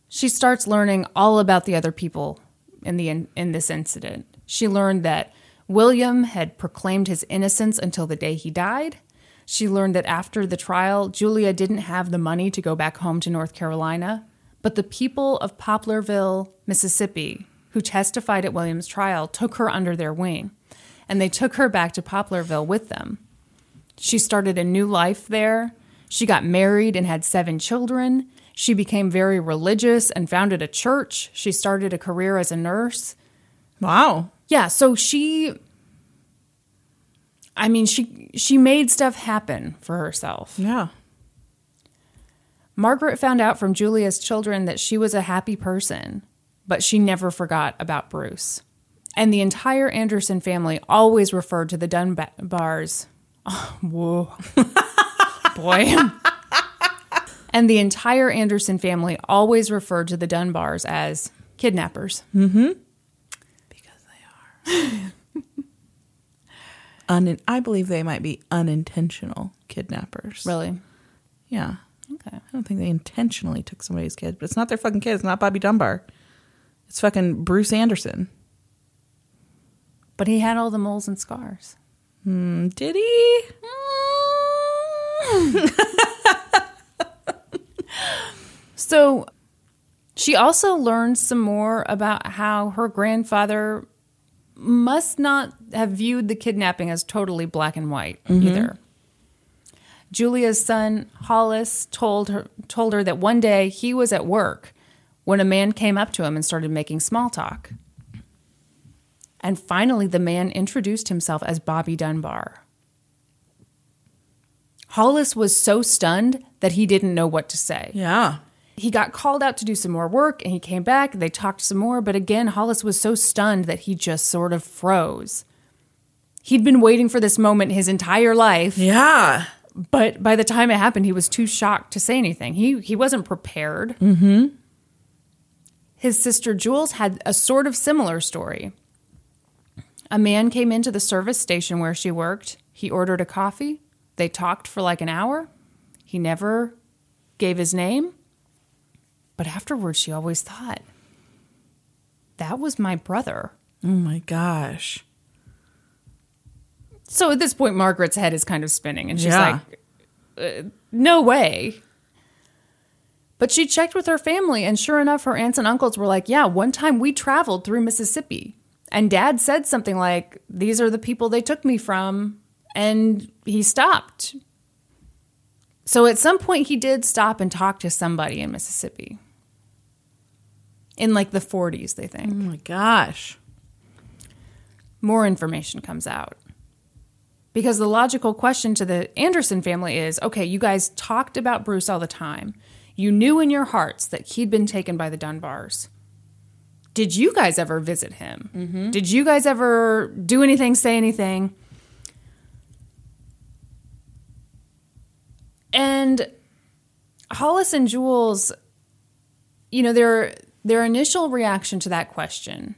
S1: She starts learning all about the other people in the in, in this incident. She learned that William had proclaimed his innocence until the day he died. She learned that after the trial, Julia didn't have the money to go back home to North Carolina, but the people of Poplarville, Mississippi, who testified at William's trial, took her under their wing, and they took her back to Poplarville with them. She started a new life there. She got married and had seven children. She became very religious and founded a church. She started a career as a nurse.
S2: Wow.
S1: Yeah, so she I mean, she she made stuff happen for herself.
S2: Yeah.
S1: Margaret found out from Julia's children that she was a happy person, but she never forgot about Bruce. And the entire Anderson family always referred to the Dunbars. Oh, whoa. Boy. and the entire Anderson family always referred to the Dunbars as kidnappers. Mm-hmm.
S2: Un- I believe they might be unintentional kidnappers.
S1: Really?
S2: Yeah.
S1: Okay.
S2: I don't think they intentionally took somebody's kid, but it's not their fucking kid. It's not Bobby Dunbar. It's fucking Bruce Anderson.
S1: But he had all the moles and scars.
S2: Mm, Did he?
S1: So she also learned some more about how her grandfather must not have viewed the kidnapping as totally black and white mm-hmm. either. Julia's son Hollis told her told her that one day he was at work when a man came up to him and started making small talk. And finally the man introduced himself as Bobby Dunbar. Hollis was so stunned that he didn't know what to say.
S2: Yeah.
S1: He got called out to do some more work and he came back. They talked some more, but again, Hollis was so stunned that he just sort of froze. He'd been waiting for this moment his entire life,
S2: Yeah.
S1: but by the time it happened, he was too shocked to say anything. He he wasn't prepared. Mm-hmm. His sister Jules had a sort of similar story. A man came into the service station where she worked. He ordered a coffee. They talked for like an hour. He never gave his name. But afterwards, she always thought, that was my brother.
S2: Oh my gosh.
S1: So at this point, Margaret's head is kind of spinning, and she's
S2: Yeah.
S1: like, uh, no way. But she checked with her family, and sure enough, her aunts and uncles were like, yeah, one time we traveled through Mississippi, and dad said something like, these are the people they took me from, and he stopped. So at some point, he did stop and talk to somebody in Mississippi. In like the 40s, they think.
S2: Oh my gosh.
S1: more information comes out. Because the logical question to the Anderson family is okay, you guys talked about Bruce all the time. You knew in your hearts that he'd been taken by the Dunbars. Did you guys ever visit him? Mm-hmm. Did you guys ever do anything, say anything? And Hollis and Jules, you know, their their initial reaction to that question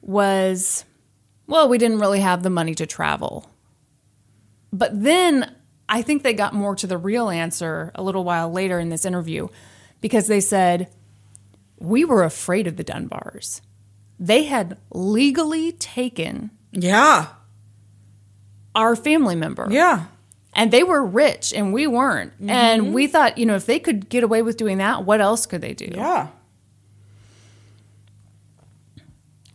S1: was, well, we didn't really have the money to travel. But then I think they got more to the real answer a little while later in this interview because they said, we were afraid of the Dunbars. They had legally taken
S2: Yeah.
S1: our family member.
S2: Yeah.
S1: And they were rich and we weren't. And mm-hmm. we thought, you know, if they could get away with doing that, what else could they do?
S2: Yeah.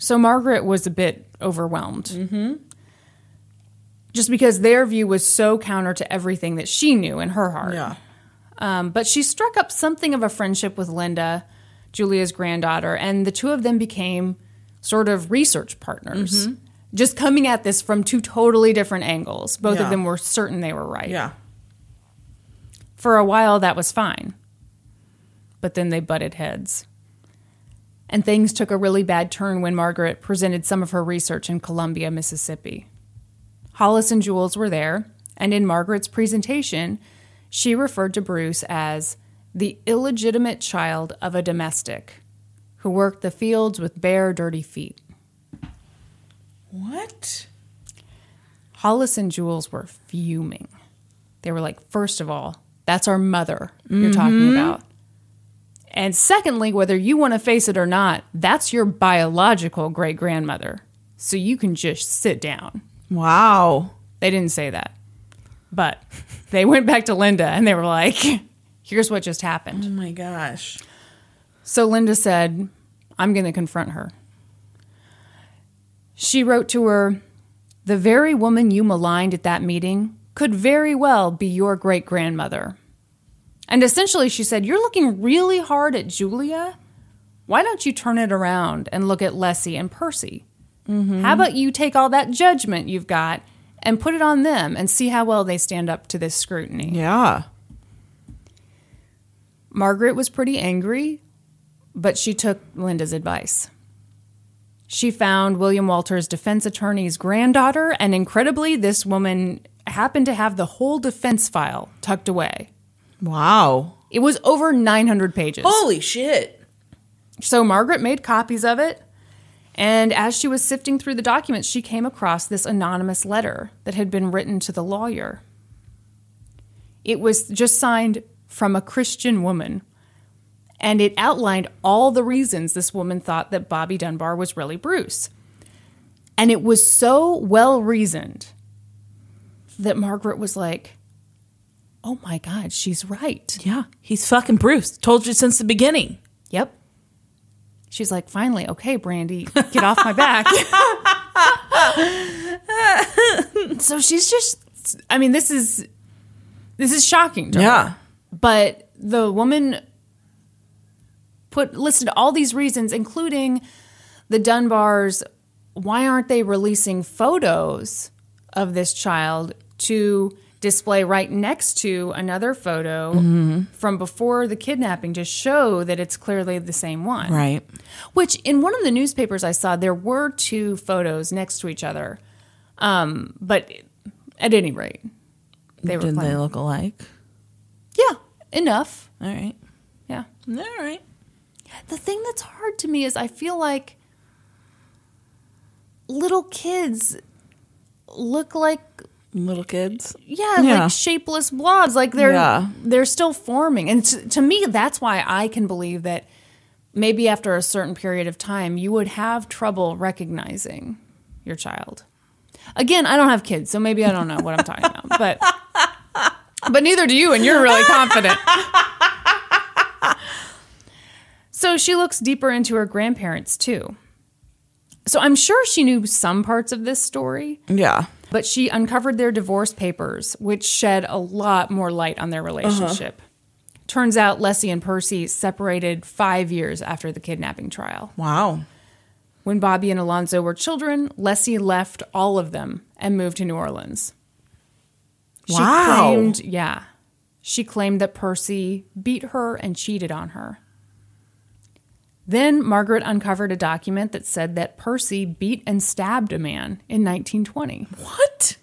S1: So Margaret was a bit overwhelmed. Mm-hmm. Just because their view was so counter to everything that she knew in her heart.
S2: Yeah.
S1: Um, but she struck up something of a friendship with Linda, Julia's granddaughter, and the two of them became sort of research partners. just coming at this from two totally different angles. Both
S2: Yeah.
S1: of them were certain they were right.
S2: Yeah.
S1: For a while, that was fine. But then they butted heads. And things took a really bad turn when Margaret presented some of her research in Columbia, Mississippi. Hollis and Jules were there, and in Margaret's presentation, she referred to Bruce as the illegitimate child of a domestic who worked the fields with bare, dirty feet.
S2: What?
S1: Hollis and Jules were fuming. They were like, first of all, that's our mother you're talking mm-hmm. about. And secondly, whether you want to face it or not, that's your biological great grandmother. So you can just sit down.
S2: Wow.
S1: They didn't say that. But they went back to Linda and they were like, here's what just happened.
S2: Oh my gosh.
S1: So Linda said, I'm going to confront her. She wrote to her, The very woman you maligned at that meeting could very well be your great grandmother. And essentially, she said, You're looking really hard at Julia. Why don't you turn it around and look at Lessie and Percy? Mm-hmm. How about you take all that judgment you've got and put it on them and see how well they stand up to this scrutiny?
S2: Yeah.
S1: Margaret was pretty angry, but she took Linda's advice. She found William Walter's defense attorney's granddaughter, and incredibly, this woman happened to have the whole defense file tucked away.
S2: Wow.
S1: It was over 900 pages.
S2: Holy shit.
S1: So Margaret made copies of it, and as she was sifting through the documents, she came across this anonymous letter that had been written to the lawyer. It was just signed from a Christian woman, and it outlined all the reasons this woman thought that Bobby Dunbar was really Bruce. And it was so well reasoned that Margaret was like, oh my God, she's right.
S2: Yeah. He's fucking Bruce. Told you since the beginning.
S1: Yep. She's like, finally, okay, Brandi, get off my back. so she's just, I mean, this is, this is shocking to her.
S2: Yeah.
S1: But the woman put listed all these reasons, including the Dunbars. Why aren't they releasing photos of this child to display right next to another photo from before the kidnapping to show that it's clearly the same one?
S2: Right.
S1: Which in one of the newspapers I saw, there were two photos next to each other. Um, but at any rate, they were
S2: Did they look alike?
S1: Yeah, enough.
S2: All right.
S1: Yeah.
S2: All right.
S1: The thing that's hard to me is I feel like little kids look like
S2: Little kids.
S1: yeah,
S2: Yeah.
S1: like shapeless blobs like they're
S2: Yeah.
S1: they're still forming and to, to me that's why I can believe that maybe after a certain period of time you would have trouble recognizing your child. Again, I don't have kids, so maybe I don't know what I'm talking about. But but neither do you and you're really confident. So she looks deeper into her grandparents too. So I'm sure she knew some parts of this story,
S2: Yeah.
S1: But she uncovered their divorce papers, which shed a lot more light on their uh-huh. relationship. Turns out Lessie and Percy separated five years after the kidnapping trial.
S2: Wow.
S1: When Bobby and Alonzo were children, Lessie left all of them and moved to New Orleans. She
S2: Wow.
S1: claimed, yeah. She claimed that Percy beat her and cheated on her. Then Margaret uncovered a document that said that Percy beat and stabbed a man in 1920.
S2: What?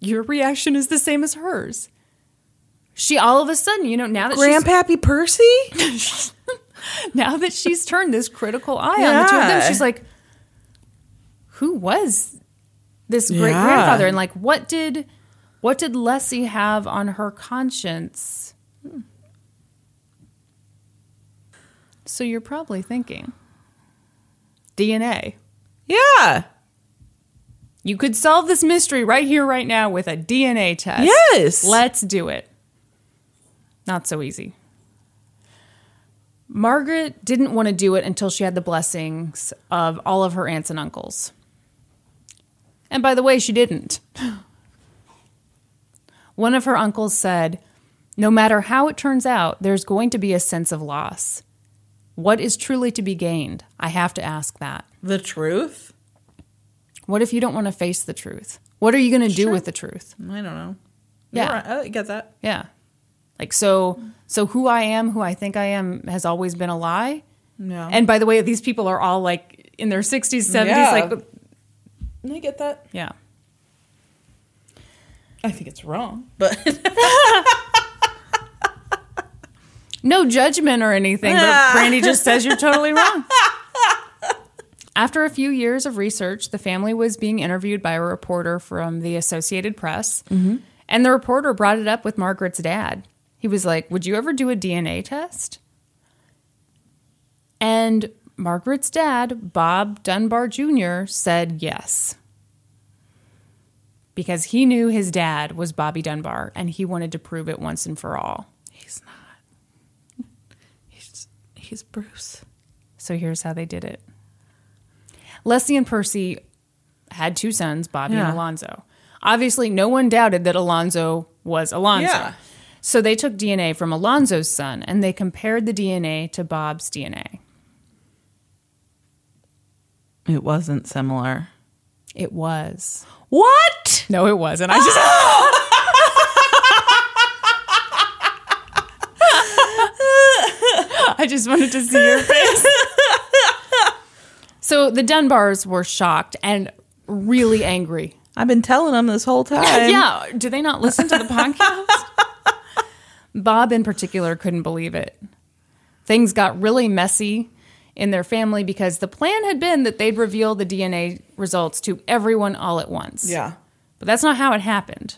S1: Your reaction is the same as hers. She all of a sudden, you know, now that
S2: Grandpappy Percy?
S1: now that she's turned this critical eye on the two of them, she's like, who was this great
S2: Yeah.
S1: grandfather? And like, what did what did Lessie have on her conscience? So you're probably thinking DNA.
S2: Yeah.
S1: You could solve this mystery right here, right now with a DNA test.
S2: Yes.
S1: Let's do it. Not so easy. Margaret didn't want to do it until she had the blessings of all of her aunts and uncles. And by the way, she didn't. One of her uncles said, No matter how it turns out, there's going to be a sense of loss. What is truly to be gained? I have to ask that.
S2: The truth?
S1: What if you don't want to face the truth? What are you going to do with the truth?
S2: I don't know.
S1: Yeah.
S2: Right. I get that.
S1: Yeah. Like so so who I am, who I think I am has always been a lie.
S2: Yeah.
S1: And by the way, these people are all like in their 60s, 70s
S2: Yeah.
S1: like
S2: I get that.
S1: yeah.
S2: I think it's wrong, but
S1: No judgment or anything, but ah. Brandi just says you're totally wrong. After a few years of research, the family was being interviewed by a reporter from the Associated Press. Mm-hmm. And the reporter brought it up with Margaret's dad. He was like, Would you ever do a DNA test? And Margaret's dad, Bob Dunbar Jr., said yes. Because he knew his dad was Bobby Dunbar and he wanted to prove it once and for all.
S2: he's not. He's Bruce.
S1: So here's how they did it. Lessie and Percy had two sons, Bobby
S2: Yeah.
S1: and Alonzo. Obviously, no one doubted that Alonzo was Alonzo.
S2: Yeah.
S1: So they took DNA from Alonzo's son and they compared the DNA to Bob's DNA.
S2: It wasn't similar.
S1: It was.
S2: What?
S1: No, it wasn't. I just. I just wanted to see your face. so the Dunbars were shocked and really angry.
S2: I've been telling them this whole time.
S1: yeah. Do they not listen to the podcast? Bob, in particular, couldn't believe it. Things got really messy in their family because the plan had been that they'd reveal the DNA results to everyone all at once.
S2: Yeah.
S1: But that's not how it happened.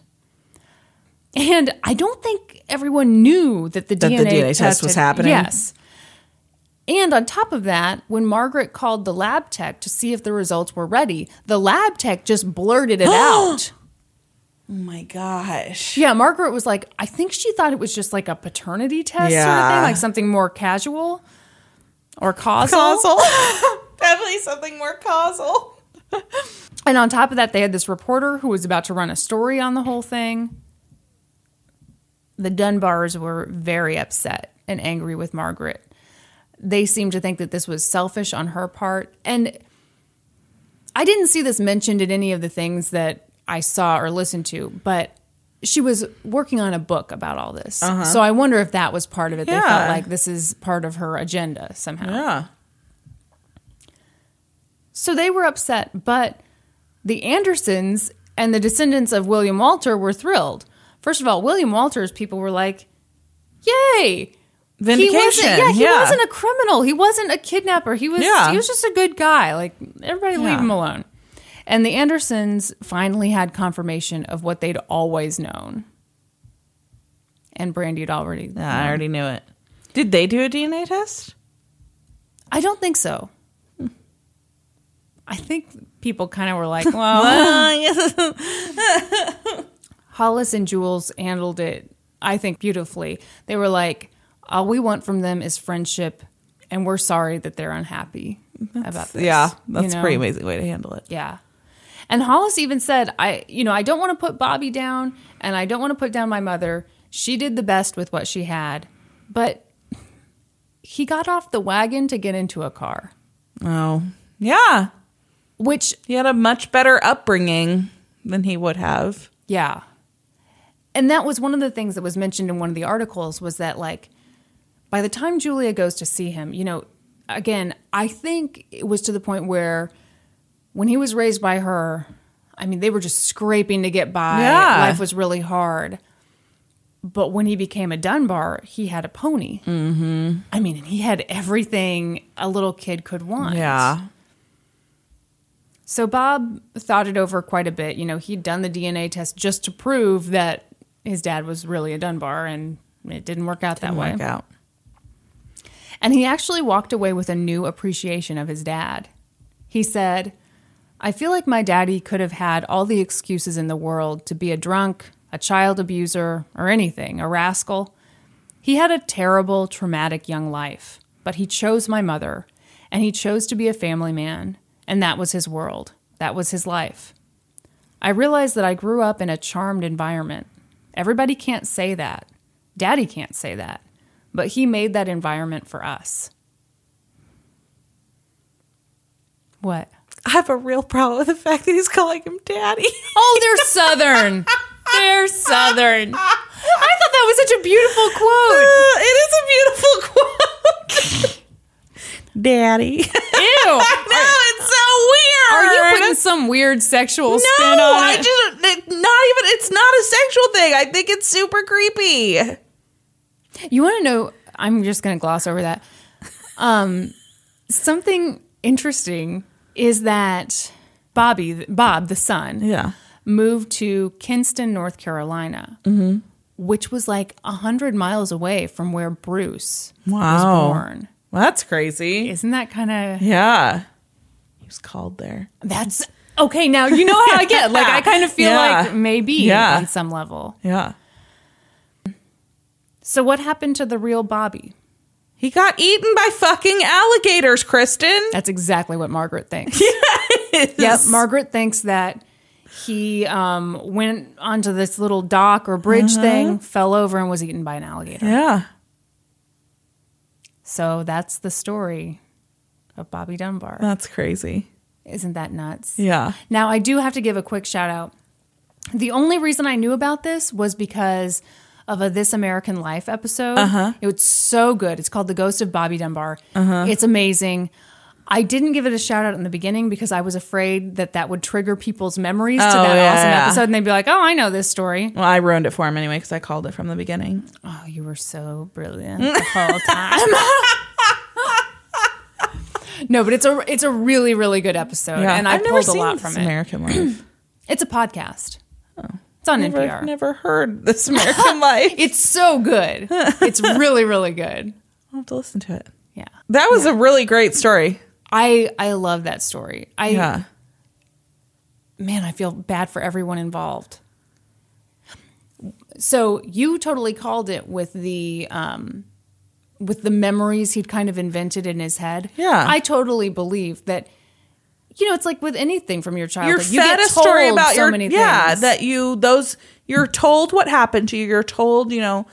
S1: And I don't think everyone knew that the,
S2: That the
S1: DNA,
S2: DNA test was
S1: had-
S2: happening?
S1: Yes. And on top of that, when Margaret called the lab tech to see if the results were ready, the lab tech just blurted it out.
S2: Oh my gosh.
S1: Yeah, Margaret was like, I think she thought it was just like a paternity test sort of
S2: Yeah.
S1: thing, like something more casual or causal.
S2: Causal. Definitely something more causal.
S1: And on top of that, they had this reporter who was about to run a story on the whole thing. The Dunbars were very upset and angry with Margaret. They seemed to think that this was selfish on her part. And I didn't see this mentioned in any of the things that I saw or listened to, but she was working on a book about all this. Uh-huh. So I wonder if that was part of it. They felt like this is part of her agenda somehow.
S2: Yeah.
S1: So they were upset, but the Andersons and the descendants of William Walter were thrilled. First of all, William Walter's people were like, "Yay!"
S2: Vindication.
S1: He wasn't, yeah, he
S2: Yeah.
S1: wasn't a criminal. He wasn't a kidnapper. He was
S2: Yeah.
S1: he was just a good guy. Like everybody leave him alone. And the Andersons finally had confirmation of what they'd always known. And Brandi had already
S2: Yeah, I already knew it. Did they do a DNA test?
S1: I don't think so. I think people kind of were like, well, uh. Hollis and Jules handled it, I think, beautifully. They were like, all we want from them is friendship, and we're sorry that they're unhappy about this.
S2: yeah,
S1: you
S2: that's a pretty amazing way to handle it.
S1: Yeah. And Hollis even said, I, you know, I don't want to put Bobby down, and I don't want to put down my mother. She did the best with what she had, but he got off the wagon to get into a car,
S2: Oh, yeah.
S1: which
S2: He had a much better upbringing than he would have.
S1: Yeah. And that was one of the things that was mentioned in one of the articles was that like by the time Julia goes to see him, you know, again, I think it was to the point where when he was raised by her, I mean, they were just scraping to get by.
S2: Yeah.
S1: Life was really hard. But when he became a Dunbar, he had a pony. Mm-hmm. I mean, and he had everything a little kid could want.
S2: Yeah.
S1: So Bob thought it over quite a bit. You know, he'd done the DNA test just to prove that his dad was really a Dunbar, and it didn't work out that
S2: Didn't
S1: way.
S2: work out.
S1: And he actually walked away with a new appreciation of his dad. He said, I feel like my daddy could have had all the excuses in the world to be a drunk, a child abuser, or anything, a rascal. He had a terrible, traumatic young life, but he chose my mother, and he chose to be a family man, and that was his world. That was his life. I realized that I grew up in a charmed environment. Everybody can't say that. Daddy can't say that. But he made that environment for us. What?
S2: I have a real problem with the fact that he's calling him daddy.
S1: Oh, they're Southern. they're Southern. I thought that was such a beautiful quote.
S2: Uh, it is a beautiful quote. daddy.
S1: Ew.
S2: no, it's so weird.
S1: Are you putting some weird sexual spin
S2: No,
S1: on
S2: I
S1: it?
S2: just it- not even. It's not a sexual thing. I think it's super creepy.
S1: You want to know? I'm just going to gloss over that. Um, something interesting is that Bobby, Bob, the son,
S2: Yeah.
S1: moved to Kinston, North Carolina, which was like a hundred miles away from where Bruce was
S2: Wow.
S1: born.
S2: Well, that's crazy.
S1: Isn't that kind of?
S2: Yeah. He was called there.
S1: That's okay. Now you know how I get. Like I kind of feel
S2: Yeah.
S1: like maybe
S2: Yeah.
S1: on some level.
S2: Yeah.
S1: So what happened to the real Bobby?
S2: He got eaten by fucking alligators, Kristin.
S1: That's exactly what Margaret thinks. Yep, Margaret thinks that he um, went onto this little dock or bridge thing, fell over, and was eaten by an alligator.
S2: Yeah.
S1: So that's the story of Bobby Dunbar.
S2: That's crazy.
S1: Isn't that nuts?
S2: Yeah.
S1: Now, I do have to give a quick shout out. The only reason I knew about this was because of a This American Life episode. Uh-huh. It was so good. It's called The Ghost of Bobby Dunbar. Uh-huh. It's amazing. I didn't give it a shout out in the beginning because I was afraid that that would trigger people's memories to
S2: Oh,
S1: that
S2: yeah,
S1: awesome
S2: yeah.
S1: episode, and they'd be like, "Oh, I know this story."
S2: Well, I ruined it for him anyway because I called it from the beginning.
S1: Oh, you were so brilliant the whole time. no, but it's a it's a really really good episode, and I
S2: I've
S1: pulled a lot from it.
S2: American Life.
S1: It's a podcast. It's on
S2: never,
S1: NPR.
S2: never heard This American Life.
S1: It's so good. It's really, really good.
S2: I'll have to listen to it.
S1: Yeah.
S2: That was a really great story.
S1: I I love that story. I
S2: Yeah.
S1: man, I feel bad for everyone involved. So you totally called it with the um with the memories he'd kind of invented in his head.
S2: Yeah.
S1: I totally believe that you know, it's like with anything from your
S2: You're
S1: childhood. you
S2: fed
S1: get
S2: a story about
S1: so
S2: your
S1: many
S2: yeah
S1: things.
S2: that you those you're told what happened to you. You're told you know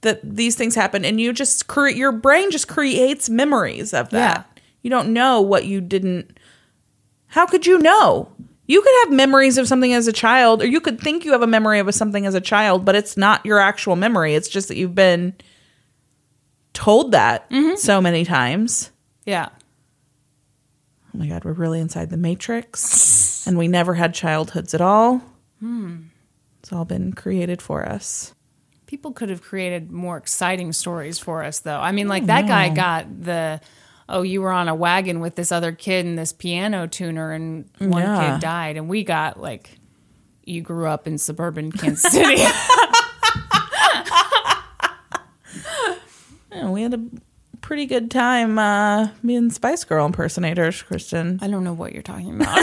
S2: that these things happen, and you just create your brain just creates memories of that. You don't know what you didn't. How could you know? You could have memories of something as a child, or you could think you have a memory of something as a child, but it's not your actual memory. It's just that you've been told that
S1: Mm-hmm.
S2: so many times.
S1: yeah.
S2: Oh my God, we're really inside the matrix, and we never had childhoods at all.
S1: Hmm.
S2: It's all been created for us.
S1: People could have created more exciting stories for us, though. I mean, like that guy got the, oh, you were on a wagon with this other kid and this piano tuner, and one
S2: Yeah.
S1: kid died, and we got like, you grew up in suburban Kansas City.
S2: Yeah, we had a pretty good time uh, being Spice Girl impersonators, Kristin.
S1: I don't know what you're talking about.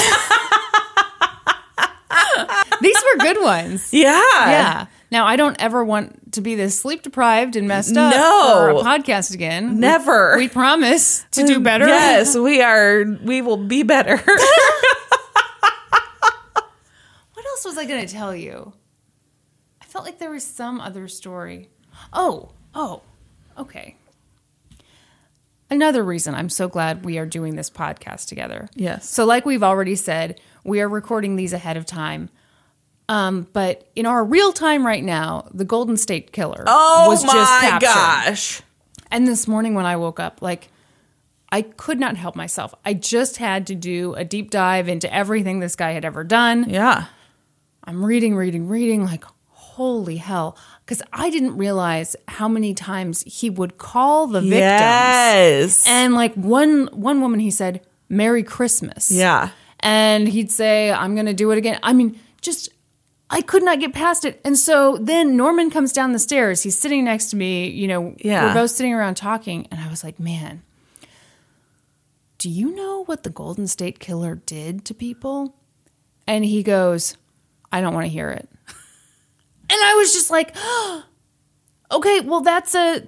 S1: These were good ones.
S2: Yeah,
S1: Yeah. Now I don't ever want to be this sleep deprived and messed up
S2: No.
S1: for a podcast again. We-
S2: Never.
S1: We, promise to do better.
S2: Yes, we are. We will be better.
S1: What else was I going to tell you? I felt like there was some other story. Oh, oh, okay. Another reason I'm so glad we are doing this podcast together.
S2: Yes.
S1: So, like we've already said, we are recording these ahead of time. Um, but in our real time right now, the Golden State Killer
S2: oh
S1: was
S2: my
S1: just captured.
S2: gosh!
S1: And this morning when I woke up, like I could not help myself. I just had to do a deep dive into everything this guy had ever done.
S2: Yeah,
S1: I'm reading, reading, reading, like, holy hell. Because I didn't realize how many times he would call the victims.
S2: yes,
S1: And like one one woman he said, Merry Christmas.
S2: yeah.
S1: And he'd say, I'm gonna do it again. I mean, just I could not get past it. And so then Norman comes down the stairs. He's sitting next to me, you know,
S2: Yeah.
S1: we're both sitting around talking, and I was like, Man, do you know what the Golden State Killer did to people? And he goes, I don't want to hear it. And I was just like, oh, okay, well, that's a,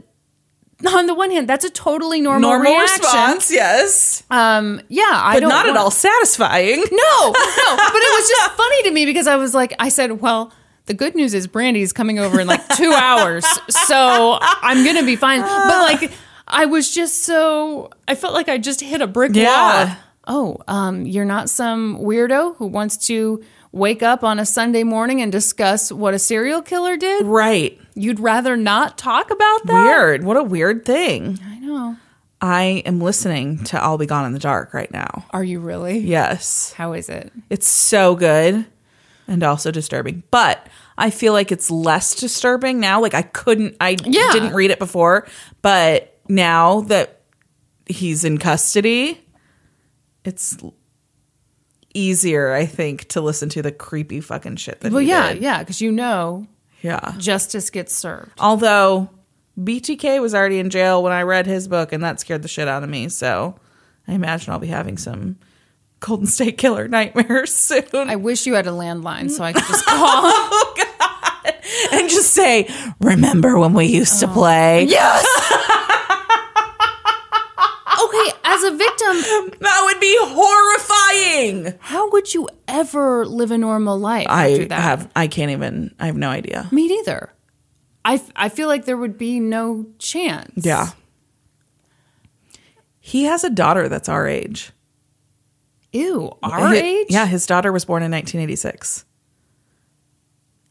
S1: on the one hand, that's a totally normal,
S2: Normal
S1: reaction.
S2: response, yes,
S1: Um, yeah, I
S2: but
S1: don't
S2: not at all satisfying.
S1: no, no. But it was just funny to me because I was like, I said, well, the good news is Brandi's coming over in like two hours, so I'm gonna be fine. But like, I was just so I felt like I just hit a brick
S2: Yeah.
S1: wall. oh, um, you're not some weirdo who wants to wake up on a Sunday morning and discuss what a serial killer did?
S2: Right.
S1: You'd rather not talk about that?
S2: Weird. What a weird thing.
S1: I know.
S2: I am listening to I'll Be Gone in the Dark right now.
S1: Are you really?
S2: Yes.
S1: How is it?
S2: It's so good and also disturbing. But I feel like it's less disturbing now. Like I couldn't I
S1: Yeah.
S2: didn't read it before, but now that he's in custody, it's easier, I think, to listen to the creepy fucking shit that
S1: Well,
S2: he
S1: yeah,
S2: did.
S1: yeah, because you know
S2: Yeah.
S1: justice gets served.
S2: Although BTK was already in jail when I read his book, and that scared the shit out of me. So I imagine I'll be having some Golden State Killer nightmares soon.
S1: I wish you had a landline so I could just call.
S2: Oh, God and just say, "Remember when we used to oh. play?"
S1: yes. okay,
S2: that would be horrifying.
S1: how would you ever live a normal life
S2: I
S1: that?
S2: have. I can't even. I have no idea.
S1: Me neither. I feel like there would be no chance.
S2: Yeah. He has a daughter that's our age.
S1: Ew, our
S2: Hi-
S1: age?
S2: Yeah, his daughter was born in 1986.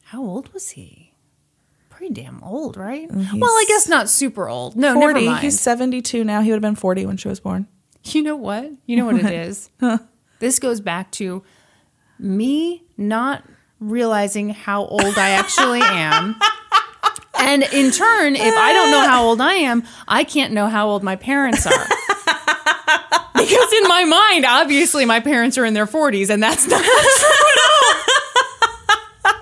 S1: How old was he? Pretty damn old, right? Mm, well, I guess not super old. No,
S2: 40.
S1: never mind.
S2: He's 72 now. He would have been 40 when she was born.
S1: You know what? You know what it is? This goes back to me not realizing how old I actually am. And in turn, if I don't know how old I am, I can't know how old my parents are. because in my mind, obviously my parents are in their 40s, and that's not true at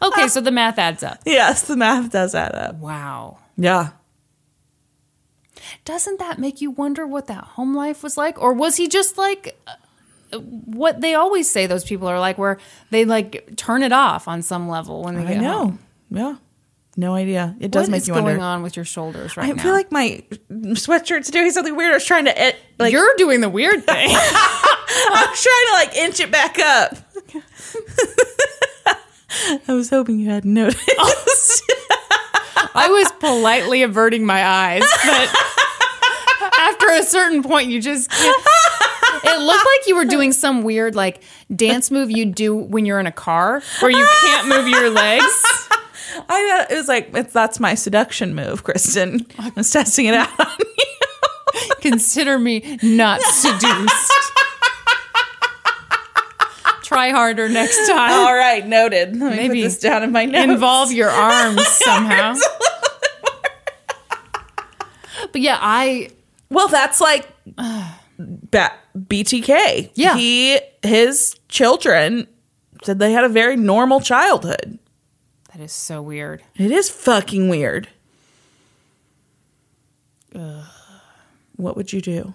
S1: all. okay, so the math adds up.
S2: Yes, the math does add up.
S1: Wow.
S2: Yeah.
S1: Doesn't that make you wonder what that home life was like? Or was he just like uh, what they always say those people are like, where they like turn it off on some level when they
S2: I
S1: get
S2: know.
S1: home?
S2: Yeah. No idea. It does
S1: What
S2: make
S1: is
S2: you
S1: going on with your shoulders right
S2: I
S1: now?
S2: feel like my sweatshirt's doing something weird. I was trying to it, like
S1: you're doing the weird thing.
S2: I was trying to like inch it back up. I was hoping you hadn't noticed.
S1: I was politely averting my eyes, but after a certain point, you just. can't- It looked like you were doing some weird like dance move you do when you're in a car where you can't move your legs.
S2: I uh, it was like it's, that's my seduction move, Kristin. I was testing it out on you.
S1: Consider me not seduced. Try harder next time.
S2: All right, noted. Let me
S1: Maybe
S2: put this down in my notes.
S1: Involve your arms somehow. But yeah, I
S2: Well, that's like ba- BTK.
S1: Yeah.
S2: He his children said they had a very normal childhood.
S1: that is so weird.
S2: It is fucking weird. What would you do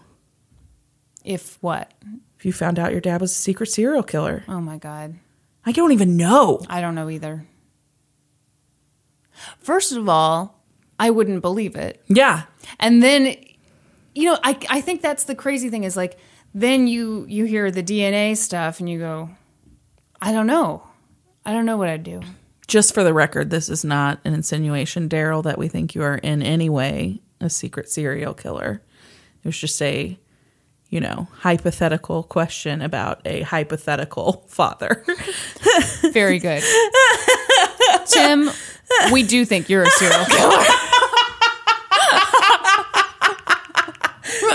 S1: If what?
S2: if you found out your dad was a secret serial killer?
S1: Oh my god.
S2: I don't even know.
S1: I don't know either. First of all, I wouldn't believe it.
S2: Yeah.
S1: And then you know, I I think that's the crazy thing is like then you you hear the DNA stuff and you go I don't know. I don't know what I'd do.
S2: Just for the record, this is not an insinuation, Daryl, that we think you are in any way a secret serial killer. It was just a, you know, hypothetical question about a hypothetical father.
S1: Very good. Tim, we do think you're a serial killer.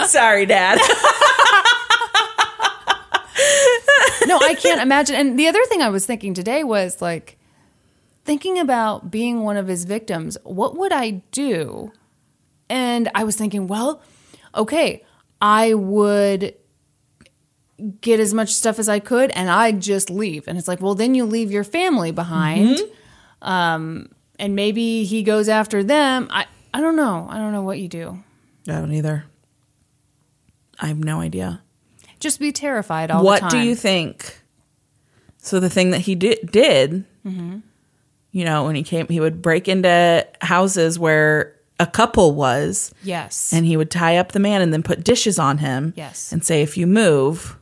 S2: Sorry, Dad.
S1: no, I can't imagine. And the other thing I was thinking today was like thinking about being one of his victims. What would I do? And I was thinking, well, okay, I would get as much stuff as I could and I'd just leave. And it's like, well, then you leave your family behind. Um, and maybe he goes after them. I, I don't know. I don't know what you do.
S2: I don't either. I have no idea.
S1: Just be terrified all
S2: what
S1: the
S2: do you think? So the thing that he did, did you know, when he came, he would break into houses where a couple was,
S1: Yes.
S2: and he would tie up the man and then put dishes on him.
S1: Yes.
S2: and say, if you move,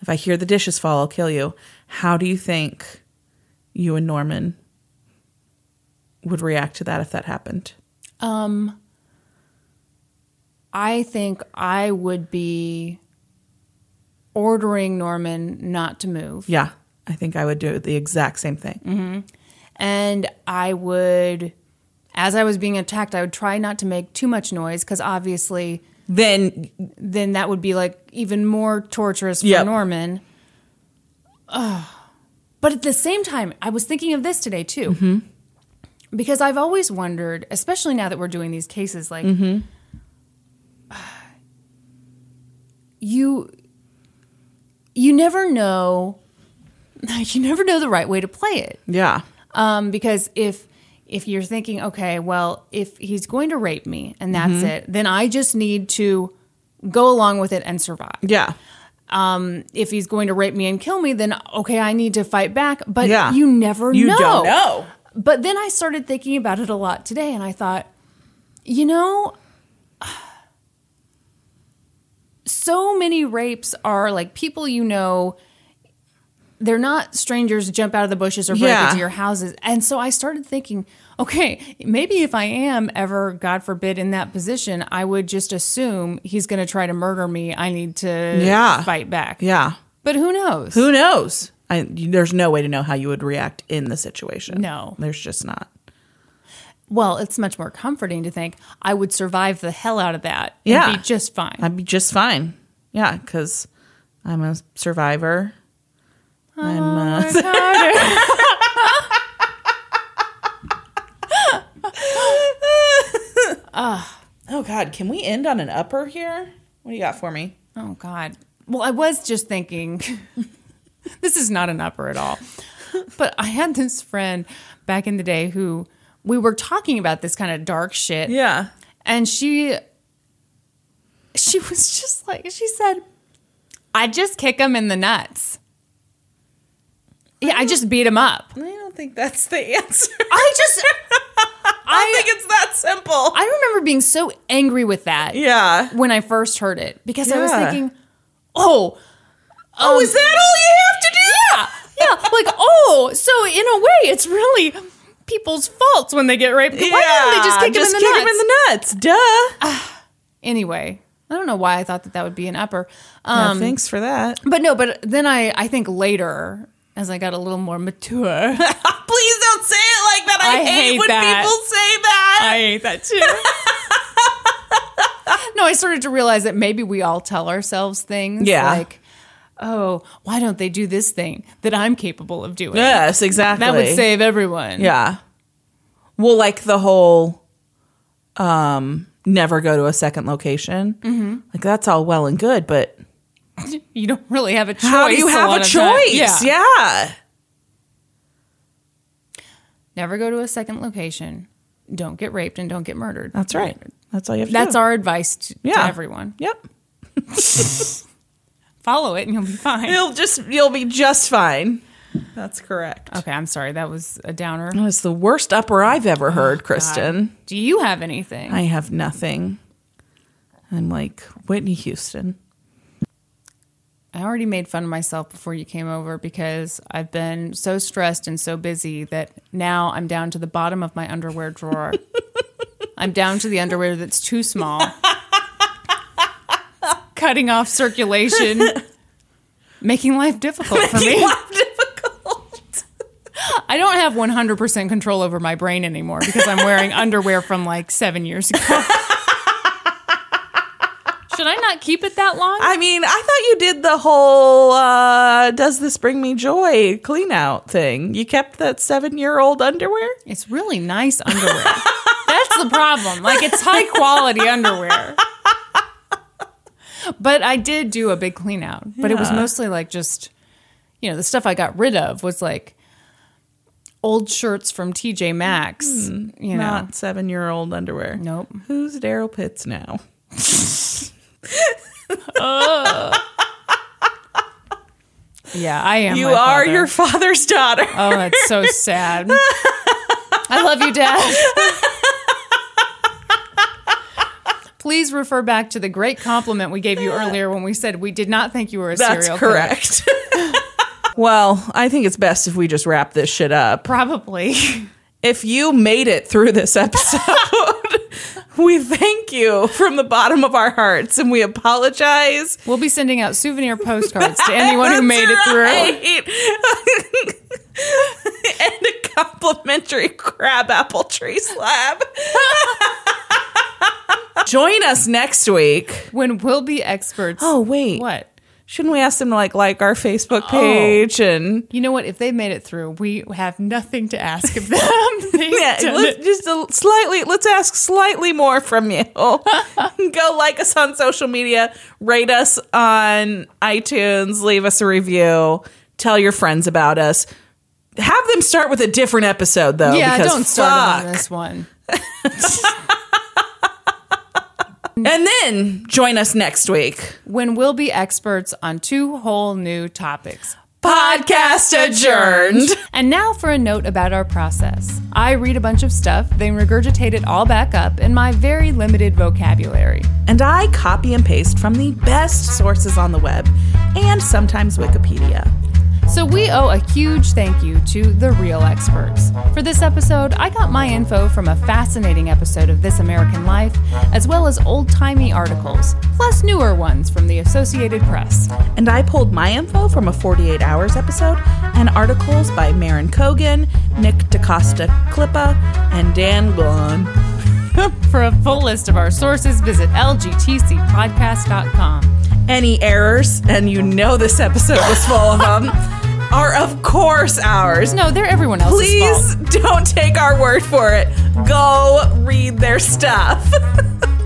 S2: if I hear the dishes fall, I'll kill you. How do you think you and Norman would react to that if that happened?
S1: Um, I think I would be ordering Norman not to move.
S2: Yeah. I think I would do the exact same thing.
S1: And I would, as I was being attacked, I would try not to make too much noise because obviously
S2: Then
S1: then that would be like even more torturous for
S2: Yep.
S1: Norman. Ugh. But at the same time, I was thinking of this today too.
S2: Mm-hmm.
S1: Because I've always wondered, especially now that we're doing these cases, like
S2: Mm-hmm.
S1: You you never know you never know the right way to play it.
S2: yeah.
S1: Um, because if if you're thinking, okay, well, if he's going to rape me and that's
S2: Mm-hmm.
S1: it, then I just need to go along with it and survive.
S2: Yeah.
S1: Um, if he's going to rape me and kill me, then okay, I need to fight back. But
S2: Yeah.
S1: you never
S2: You
S1: know.
S2: don't know.
S1: But then I started thinking about it a lot today, and I thought, you know, so many rapes are like people you know. They're not strangers jump out of the bushes or break
S2: Yeah.
S1: into your houses. And so I started thinking, okay, maybe if I am ever, God forbid, in that position, I would just assume he's going to try to murder me. I need to
S2: Yeah.
S1: fight back.
S2: Yeah.
S1: But who knows?
S2: Who knows? I, there's no way to know how you would react in the situation.
S1: No.
S2: There's just not.
S1: Well, it's much more comforting to think I would survive the hell out of that
S2: Yeah.
S1: be just fine.
S2: I'd be just fine. Yeah, because I'm a survivor. I'm uh, Oh God, can we end on an upper here? What do you got for me?
S1: oh God. Well, I was just thinking this is not an upper at all. But I had this friend back in the day who we were talking about this kind of dark shit.
S2: Yeah.
S1: And she she was just like she said, I just kick him in the nuts. Yeah, I just beat him up.
S2: I don't think that's the answer.
S1: I just
S2: I think it's that simple.
S1: I remember being so angry with that.
S2: yeah.
S1: when I first heard it because I was thinking, oh,
S2: Oh, is um, that all you have to do?
S1: yeah, yeah, like oh, so in a way, it's really people's faults when they get raped. Why didn't they just kick him in the
S2: kick in the nuts. Duh.
S1: anyway, I don't know why I thought that that would be an upper. Um,
S2: thanks for that.
S1: but no, but then I, I think later, as I got a little more mature,
S2: Please don't say it like that. I,
S1: I
S2: hate,
S1: hate
S2: when
S1: that.
S2: people say that.
S1: I hate that too. no, I started to realize that maybe we all tell ourselves things
S2: Yeah.
S1: like, oh, why don't they do this thing that I'm capable of doing?
S2: yes, exactly.
S1: That would save everyone.
S2: Yeah. Well, like the whole um never go to a second location. Mm-hmm. Like that's all well and good, but
S1: You don't really have a choice.
S2: how do you have
S1: lot
S2: a choice?
S1: Yeah.
S2: yeah.
S1: Never go to a second location. Don't get raped and don't get murdered.
S2: That's right. That's all you have to
S1: That's
S2: do.
S1: our advice to, to everyone.
S2: Yep.
S1: Follow it and you'll be fine.
S2: You'll just you'll be just fine. That's correct.
S1: Okay, I'm sorry. That was a downer.
S2: That's the worst upper I've ever oh, heard, Kristin.
S1: Do you have anything?
S2: I have nothing. I'm like Whitney Houston.
S1: I already made fun of myself before you came over because I've been so stressed and so busy that now I'm down to the bottom of my underwear drawer. I'm down to the underwear that's too small. Cutting off circulation, making life difficult for me.
S2: difficult.
S1: I don't have 100% control over my brain anymore because I'm wearing underwear from like seven years ago. Should I not keep it that long?
S2: I mean, I thought you did the whole uh does this bring me joy clean out thing. You kept that 7-year-old underwear?
S1: It's really nice underwear. That's the problem. Like it's high quality underwear. But I did do a big clean out. But it was mostly like just you know, the stuff I got rid of was like old shirts from TJ Maxx, mm-hmm. you know.
S2: Not 7-year-old underwear.
S1: Nope.
S2: Who's Daryl Pitts now? Uh.
S1: Yeah, I am.
S2: You are your father's daughter.
S1: Oh, that's so sad. I love you, Dad. Please refer back to the great compliment we gave you earlier when we said we did not think you were a
S2: That's
S1: serial killer.
S2: correct. well, I think it's best if we just wrap this shit up.
S1: Probably.
S2: If you made it through this episode, We thank you from the bottom of our hearts and we apologize.
S1: We'll be sending out souvenir postcards to anyone who made it through.
S2: through. and a complimentary crab apple tree slab. Join us next week.
S1: When we'll be experts.
S2: Oh, wait.
S1: What?
S2: Shouldn't we ask them to like like our Facebook oh. page and
S1: You know what? If they made it through, we have nothing to ask of them.
S2: Yeah, let's just a, slightly. Let's ask slightly more from you. Go like us on social media, rate us on iTunes, leave us a review, tell your friends about us. Have them start with a different episode though.
S1: yeah,
S2: because
S1: don't start
S2: fuck.
S1: on this one.
S2: And then join us next week.
S1: When we'll be experts on two whole new topics.
S2: Podcast adjourned.
S1: And now for a note about our process. I read a bunch of stuff, then regurgitate it all back up in my very limited vocabulary.
S2: And I copy and paste from the best sources on the web and sometimes Wikipedia.
S1: So we owe a huge thank you to the real experts. For this episode, I got my info from a fascinating episode of This American Life, as well as old timey articles, plus newer ones from the Associated Press.
S2: And I pulled my info from a 48 Hours episode and articles by Marin Cogan, Nick DaCosta Klippa, and Dan Glaun.
S1: For a full list of our sources, visit lgtcpodcast.com.
S2: Any errors, and you know this episode was full of them, are of course ours.
S1: No, they're everyone else's
S2: Please
S1: fault.
S2: don't take our word for it. Go read their stuff.